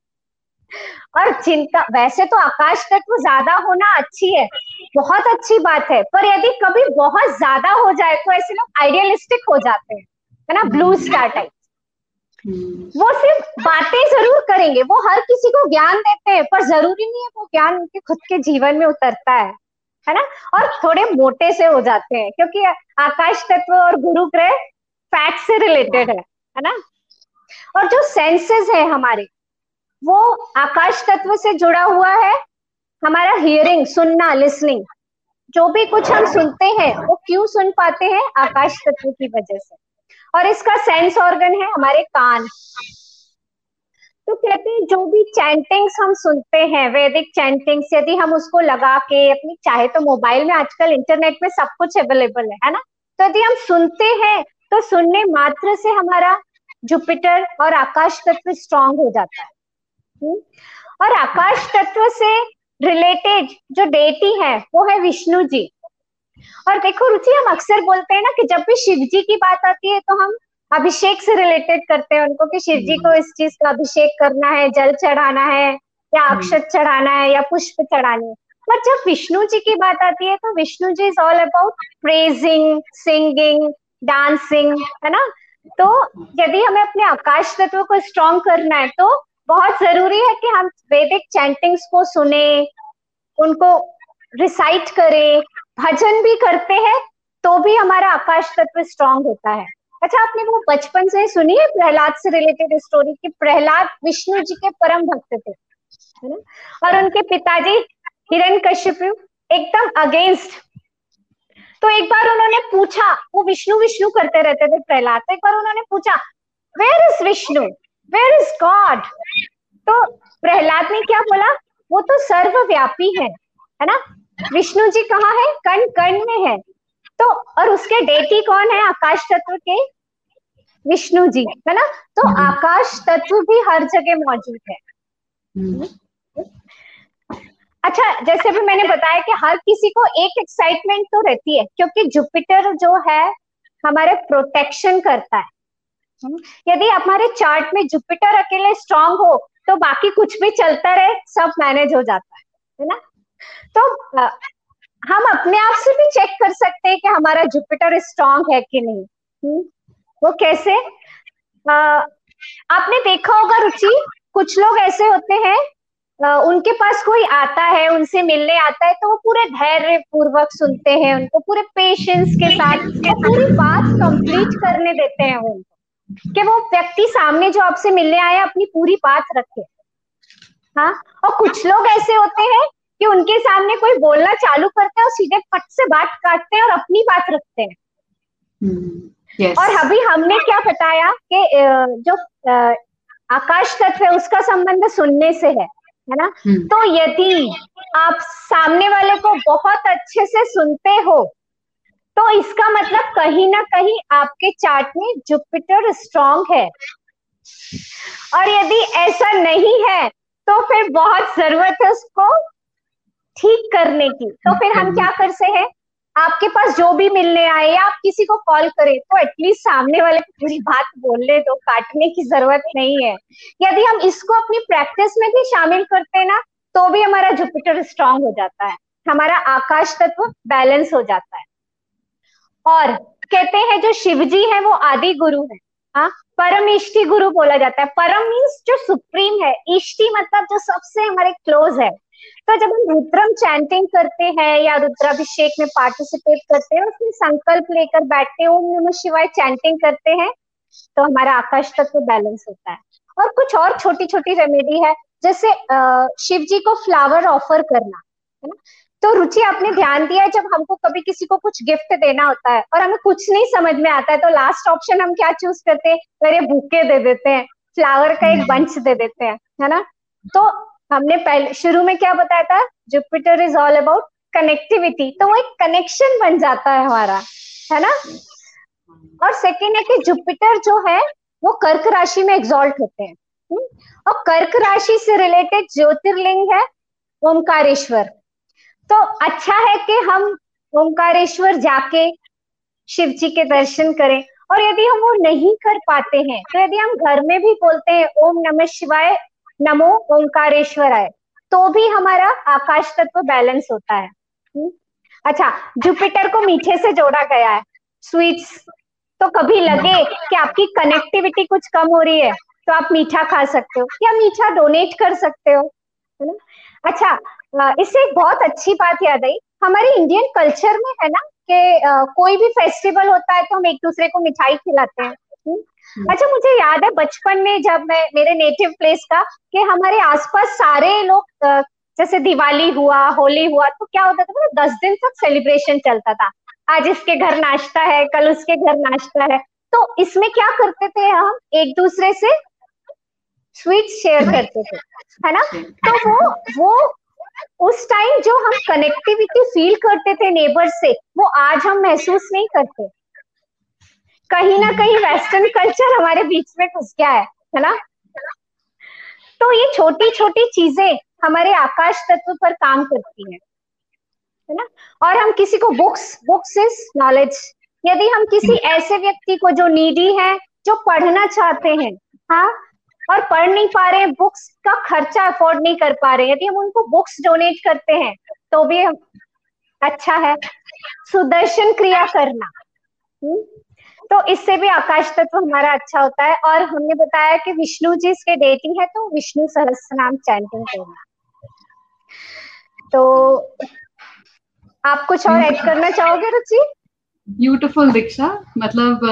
और चिंता वैसे तो आकाश तत्व ज़्यादा होना अच्छी है। बहुत अच्छी बात है। पर यदि कभी बहुत ज़्यादा हो जाए तो ऐसे लोग आइडियलिस्टिक हो जाते हैं। है ना? ब्लू स्टार टाइप वो सिर्फ़ बातें ज़रूर करेंगे। वो हर किसी को ज्ञान देते हैं पर ज़रूरी नहीं है वो ज्ञान उनके खुद के जीवन में उतरता है। है ना? और थोड़े मोटे से हो जाते हैं, क्योंकि आकाश तत्व और गुरु ग्रह फैट से रिलेटेड है है ना? और जो सेंसेस है हमारे, वो आकाश तत्व से जुड़ा हुआ है, हमारा हियरिंग सुनना लिसनिंग जो भी कुछ हम सुनते हैं, वो क्यों सुन पाते हैं? आकाश तत्व की वजह से। और इसका सेंस ऑर्गन है हमारे कान। तो कहते हैं, जो भी चैंटिंग्स हम सुनते हैं वैदिक चैंटिंग्स यदि हम उसको लगा के अपनी, चाहे तो मोबाइल में आजकल इंटरनेट में सब कुछ अवेलेबल है है ना? तो यदि हम सुनते हैं तो सुनने मात्र से हमारा जुपिटर और आकाश तत्व स्ट्रांग हो जाता है। हम्म? और आकाश तत्व से रिलेटेड जो डेटी है, वो है विष्णु जी। और देखो, रुचि, हम अक्सर बोलते हैं ना कि जब भी शिव जी की बात आती है तो हम अभिषेक से रिलेटेड करते हैं उनको कि शिव जी को इस चीज़ का अभिषेक करना है जल चढ़ाना है या हम्म। अक्षत चढ़ाना है या पुष्प चढ़ाने पर जब विष्णु जी की बात आती है तो Vishnu ji is all about praising singing dancing है ना? तो यदि हमें अपने आकाश तत्व को स्ट्रॉन्ग करना है तो बहुत ज़रूरी है कि हम वैदिक चैंटिंग्स को सुने उनको रिसाइट करें। भजन भी करते हैं तो भी हमारा आकाश तत्व स्ट्रांग होता है। अच्छा आपने वो बचपन से सुनी है प्रहलाद से रिलेटेड स्टोरी कि प्रहलाद विष्णु जी के परम भक्त थे और उनके पिताजी हिरण कश्यप एकदम अगेंस्ट तो एक बार उन्होंने पूछा, वो विष्णु विष्णु करते रहते थे प्रहलाद तो एक बार उन्होंने पूछा where is Vishnu where is God तो प्रहलाद ने क्या बोला, वो तो सर्वव्यापी है है ना? विष्णु जी कहाँ है? कण कण में है। तो और उसके डेटी कौन है आकाश तत्व के विष्णु जी है ना तो हम्म। आकाश तत्व भी हर जगह मौजूद है हम्म। अच्छा जैसे भी मैंने बताया कि हर किसी को एक एक्साइटमेंट तो रहती है क्योंकि जुपिटर जो है हमारे प्रोटेक्शन करता है हम्म। यदि हमारे चार्ट में जुपिटर अकेले स्ट्रांग हो तो बाकी कुछ भी चलता रहे सब मैनेज हो जाता है है ना तो हम अपने आप से भी चेक कर सकते हैं कि हमारा जुपिटर स्ट्रांग है कि नहीं। हम्म, वो कैसे? आ, आपने देखा होगा रुचि कुछ लोग ऐसे होते हैं आ, उनके पास कोई आता है उनसे मिलने आता है तो वो पूरे धैर्य पूर्वक सुनते हैं उनको पूरे पेशेंस के साथ पूरी बात कंप्लीट करने देते हैं उनको। कि वो व्यक्ति सामने जो आपसे मिलने आया अपनी पूरी बात रखे। हाँ और कुछ लोग ऐसे होते हैं कि उनके सामने कोई बोलना चालू करते हैं और सीधे फट से बात काटते हैं और अपनी बात रखते हैं hmm, yes. और अभी हमने क्या बताया कि जो आकाश तत्व है उसका संबंध सुनने से है है ना hmm. तो यदि आप सामने वाले को बहुत अच्छे से सुनते हो तो इसका मतलब कहीं ना कहीं आपके चार्ट में जुपिटर स्ट्रांग है और यदि ऐसा नहीं है तो फिर बहुत ज़रूरत है उसको ठीक करने की। तो फिर हम क्या कर सकते हैं? आपके पास जो भी मिलने आए या आप किसी को कॉल करें तो एटलीस्ट सामने वाले को पूरी बात बोलने दो काटने की ज़रूरत नहीं है। यदि हम इसको अपनी प्रैक्टिस में भी शामिल करते हैं ना तो भी हमारा जुपिटर स्ट्रांग हो जाता है। हमारा आकाश तत्व बैलेंस हो जाता है। और कहते हैं जो शिव जी है वो आदि गुरु है। हाँ परम इष्टि गुरु बोला जाता है। परम मीन्स जो सुप्रीम है। इष्टि मतलब जो सबसे हमारे क्लोज है। तो जब हम रुद्रम चैंटिंग करते हैं या रुद्राभिषेक में पार्टिसिपेट करते हैं उसमें संकल्प लेकर बैठते ओम नमः शिवाय चैंटिंग करते हैं तो हमारा आकाश तत्व बैलेंस होता है। और कुछ और छोटी छोटी रेमेडी है जैसे शिव जी को फ्लावर ऑफ़र करना है ना? तो रुचि आपने ध्यान दिया जब हमको कभी किसी को कुछ गिफ्ट देना होता है और हमें कुछ नहीं समझ में आता है तो लास्ट ऑप्शन हम क्या चूज़ करते हैं? अरे बुके दे देते हैं फ्लावर का एक बंच दे देते हैं है ना? तो हमने पहले, शुरू में क्या बताया था? Jupiter is all about connectivity तो वो एक कनेक्शन बन जाता है हमारा, है ना? और सेकेंड है कि जुपिटर जो है, वो कर्क राशि में एग्जॉल्ट होते हैं। हम्म? और कर्क राशि से रिलेटेड ज्योतिर्लिंग है ओमकारेश्वर तो अच्छा है कि हम ओमकारेश्वर जाके शिव जी के दर्शन करें। और यदि हम वो नहीं कर पाते हैं तो यदि हम घर में भी बोलते हैं, ओम नमः शिवाय नमो ओंकारेश्वर आय तो भी हमारा आकाश तत्व बैलेंस होता है। हुँ? अच्छा जुपिटर को मीठे से जोड़ा गया है। स्वीट्स तो कभी लगे कि आपकी कनेक्टिविटी कुछ कम हो रही है तो आप मीठा खा सकते हो, या मीठा डोनेट कर सकते हो, है ना? अच्छा इससे एक बहुत अच्छी बात याद आई। हमारे इंडियन कल्चर में है ना कि कोई भी फेस्टिवल होता है तो हम एक दूसरे को मिठाई खिलाते हैं। हम्म। अच्छा मुझे याद है बचपन में जब मैं मेरे नेटिव प्लेस का कि हमारे आसपास सारे लोग जैसे दिवाली हुआ होली हुआ तो क्या होता था मतलब दस दिन तक सेलिब्रेशन चलता था। आज इसके घर नाश्ता है कल उसके घर नाश्ता है। तो इसमें क्या करते थे हम? एक दूसरे से स्वीट शेयर करते थे है ना? तो वो वो उस टाइम जो हम कनेक्टिविटी फील करते थे नेबर से वो आज हम महसूस नहीं करते। कहीं ना कहीं वेस्टर्न कल्चर हमारे बीच में घुस गया है है ना? तो ये छोटी छोटी चीज़ें हमारे आकाश तत्व पर काम करती हैं है ना? और हम किसी को बुक्स बुक्स इज़ नॉलेज यदि हम किसी ऐसे व्यक्ति को जो नीडी है जो पढ़ना चाहते हैं हाँ? और पढ़ नहीं पा रहे बुक्स का खर्चा अफोर्ड नहीं कर पा रहे यदि हम उनको बुक्स डोनेट करते हैं तो भी अच्छा है। सुदर्शन क्रिया करना हुँ? तो इससे भी आकाश तत्व हमारा अच्छा होता है। और हमने बताया कि विष्णु जी इसके डेटिंग है तो विष्णु सहस्त्र नाम चैंटिंग करना। तो आप कुछ और ऐड करना चाहोगे रुचि? ब्यूटीफुल दीक्षा। मतलब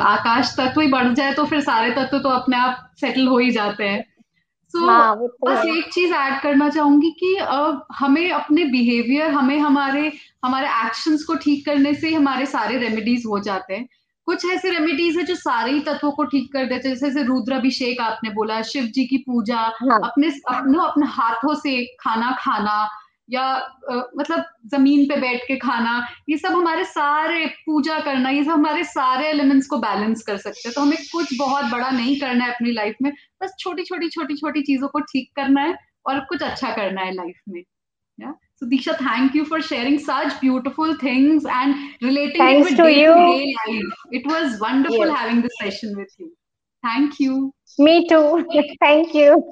आकाश तत्व ही बढ़ जाए तो फिर सारे तत्व तो अपने आप सेटल हो ही जाते हैं। सो so, हाँ, तो बस एक चीज़ ऐड करना चाहूँगी कि हमें अपने बिहेवियर हमें हमारे हमारे एक्शंस को ठीक करने से हमारे सारे रेमेडीज हो जाते हैं। कुछ ऐसे रेमेडीज है जो सारे ही तत्वों को ठीक कर देते हैं जैसे रुद्राभिषेक आपने बोला शिव जी की पूजा हाँ. अपने अपने अपने हाथों से खाना खाना या आ, मतलब ज़मीन पे बैठ के खाना ये सब हमारे सारे पूजा करना ये सब हमारे सारे एलिमेंट्स को बैलेंस कर सकते हैं तो हमें कुछ बहुत बड़ा नहीं करना है अपनी लाइफ में बस छोटी छोटी छोटी छोटी चीज़ों को ठीक करना है और कुछ अच्छा करना है लाइफ में yeah? So Disha, thank you for sharing such beautiful things and relating Thanks it with day-to-day life. It was wonderful yes. having this session with you. Thank you. Me too. thank you.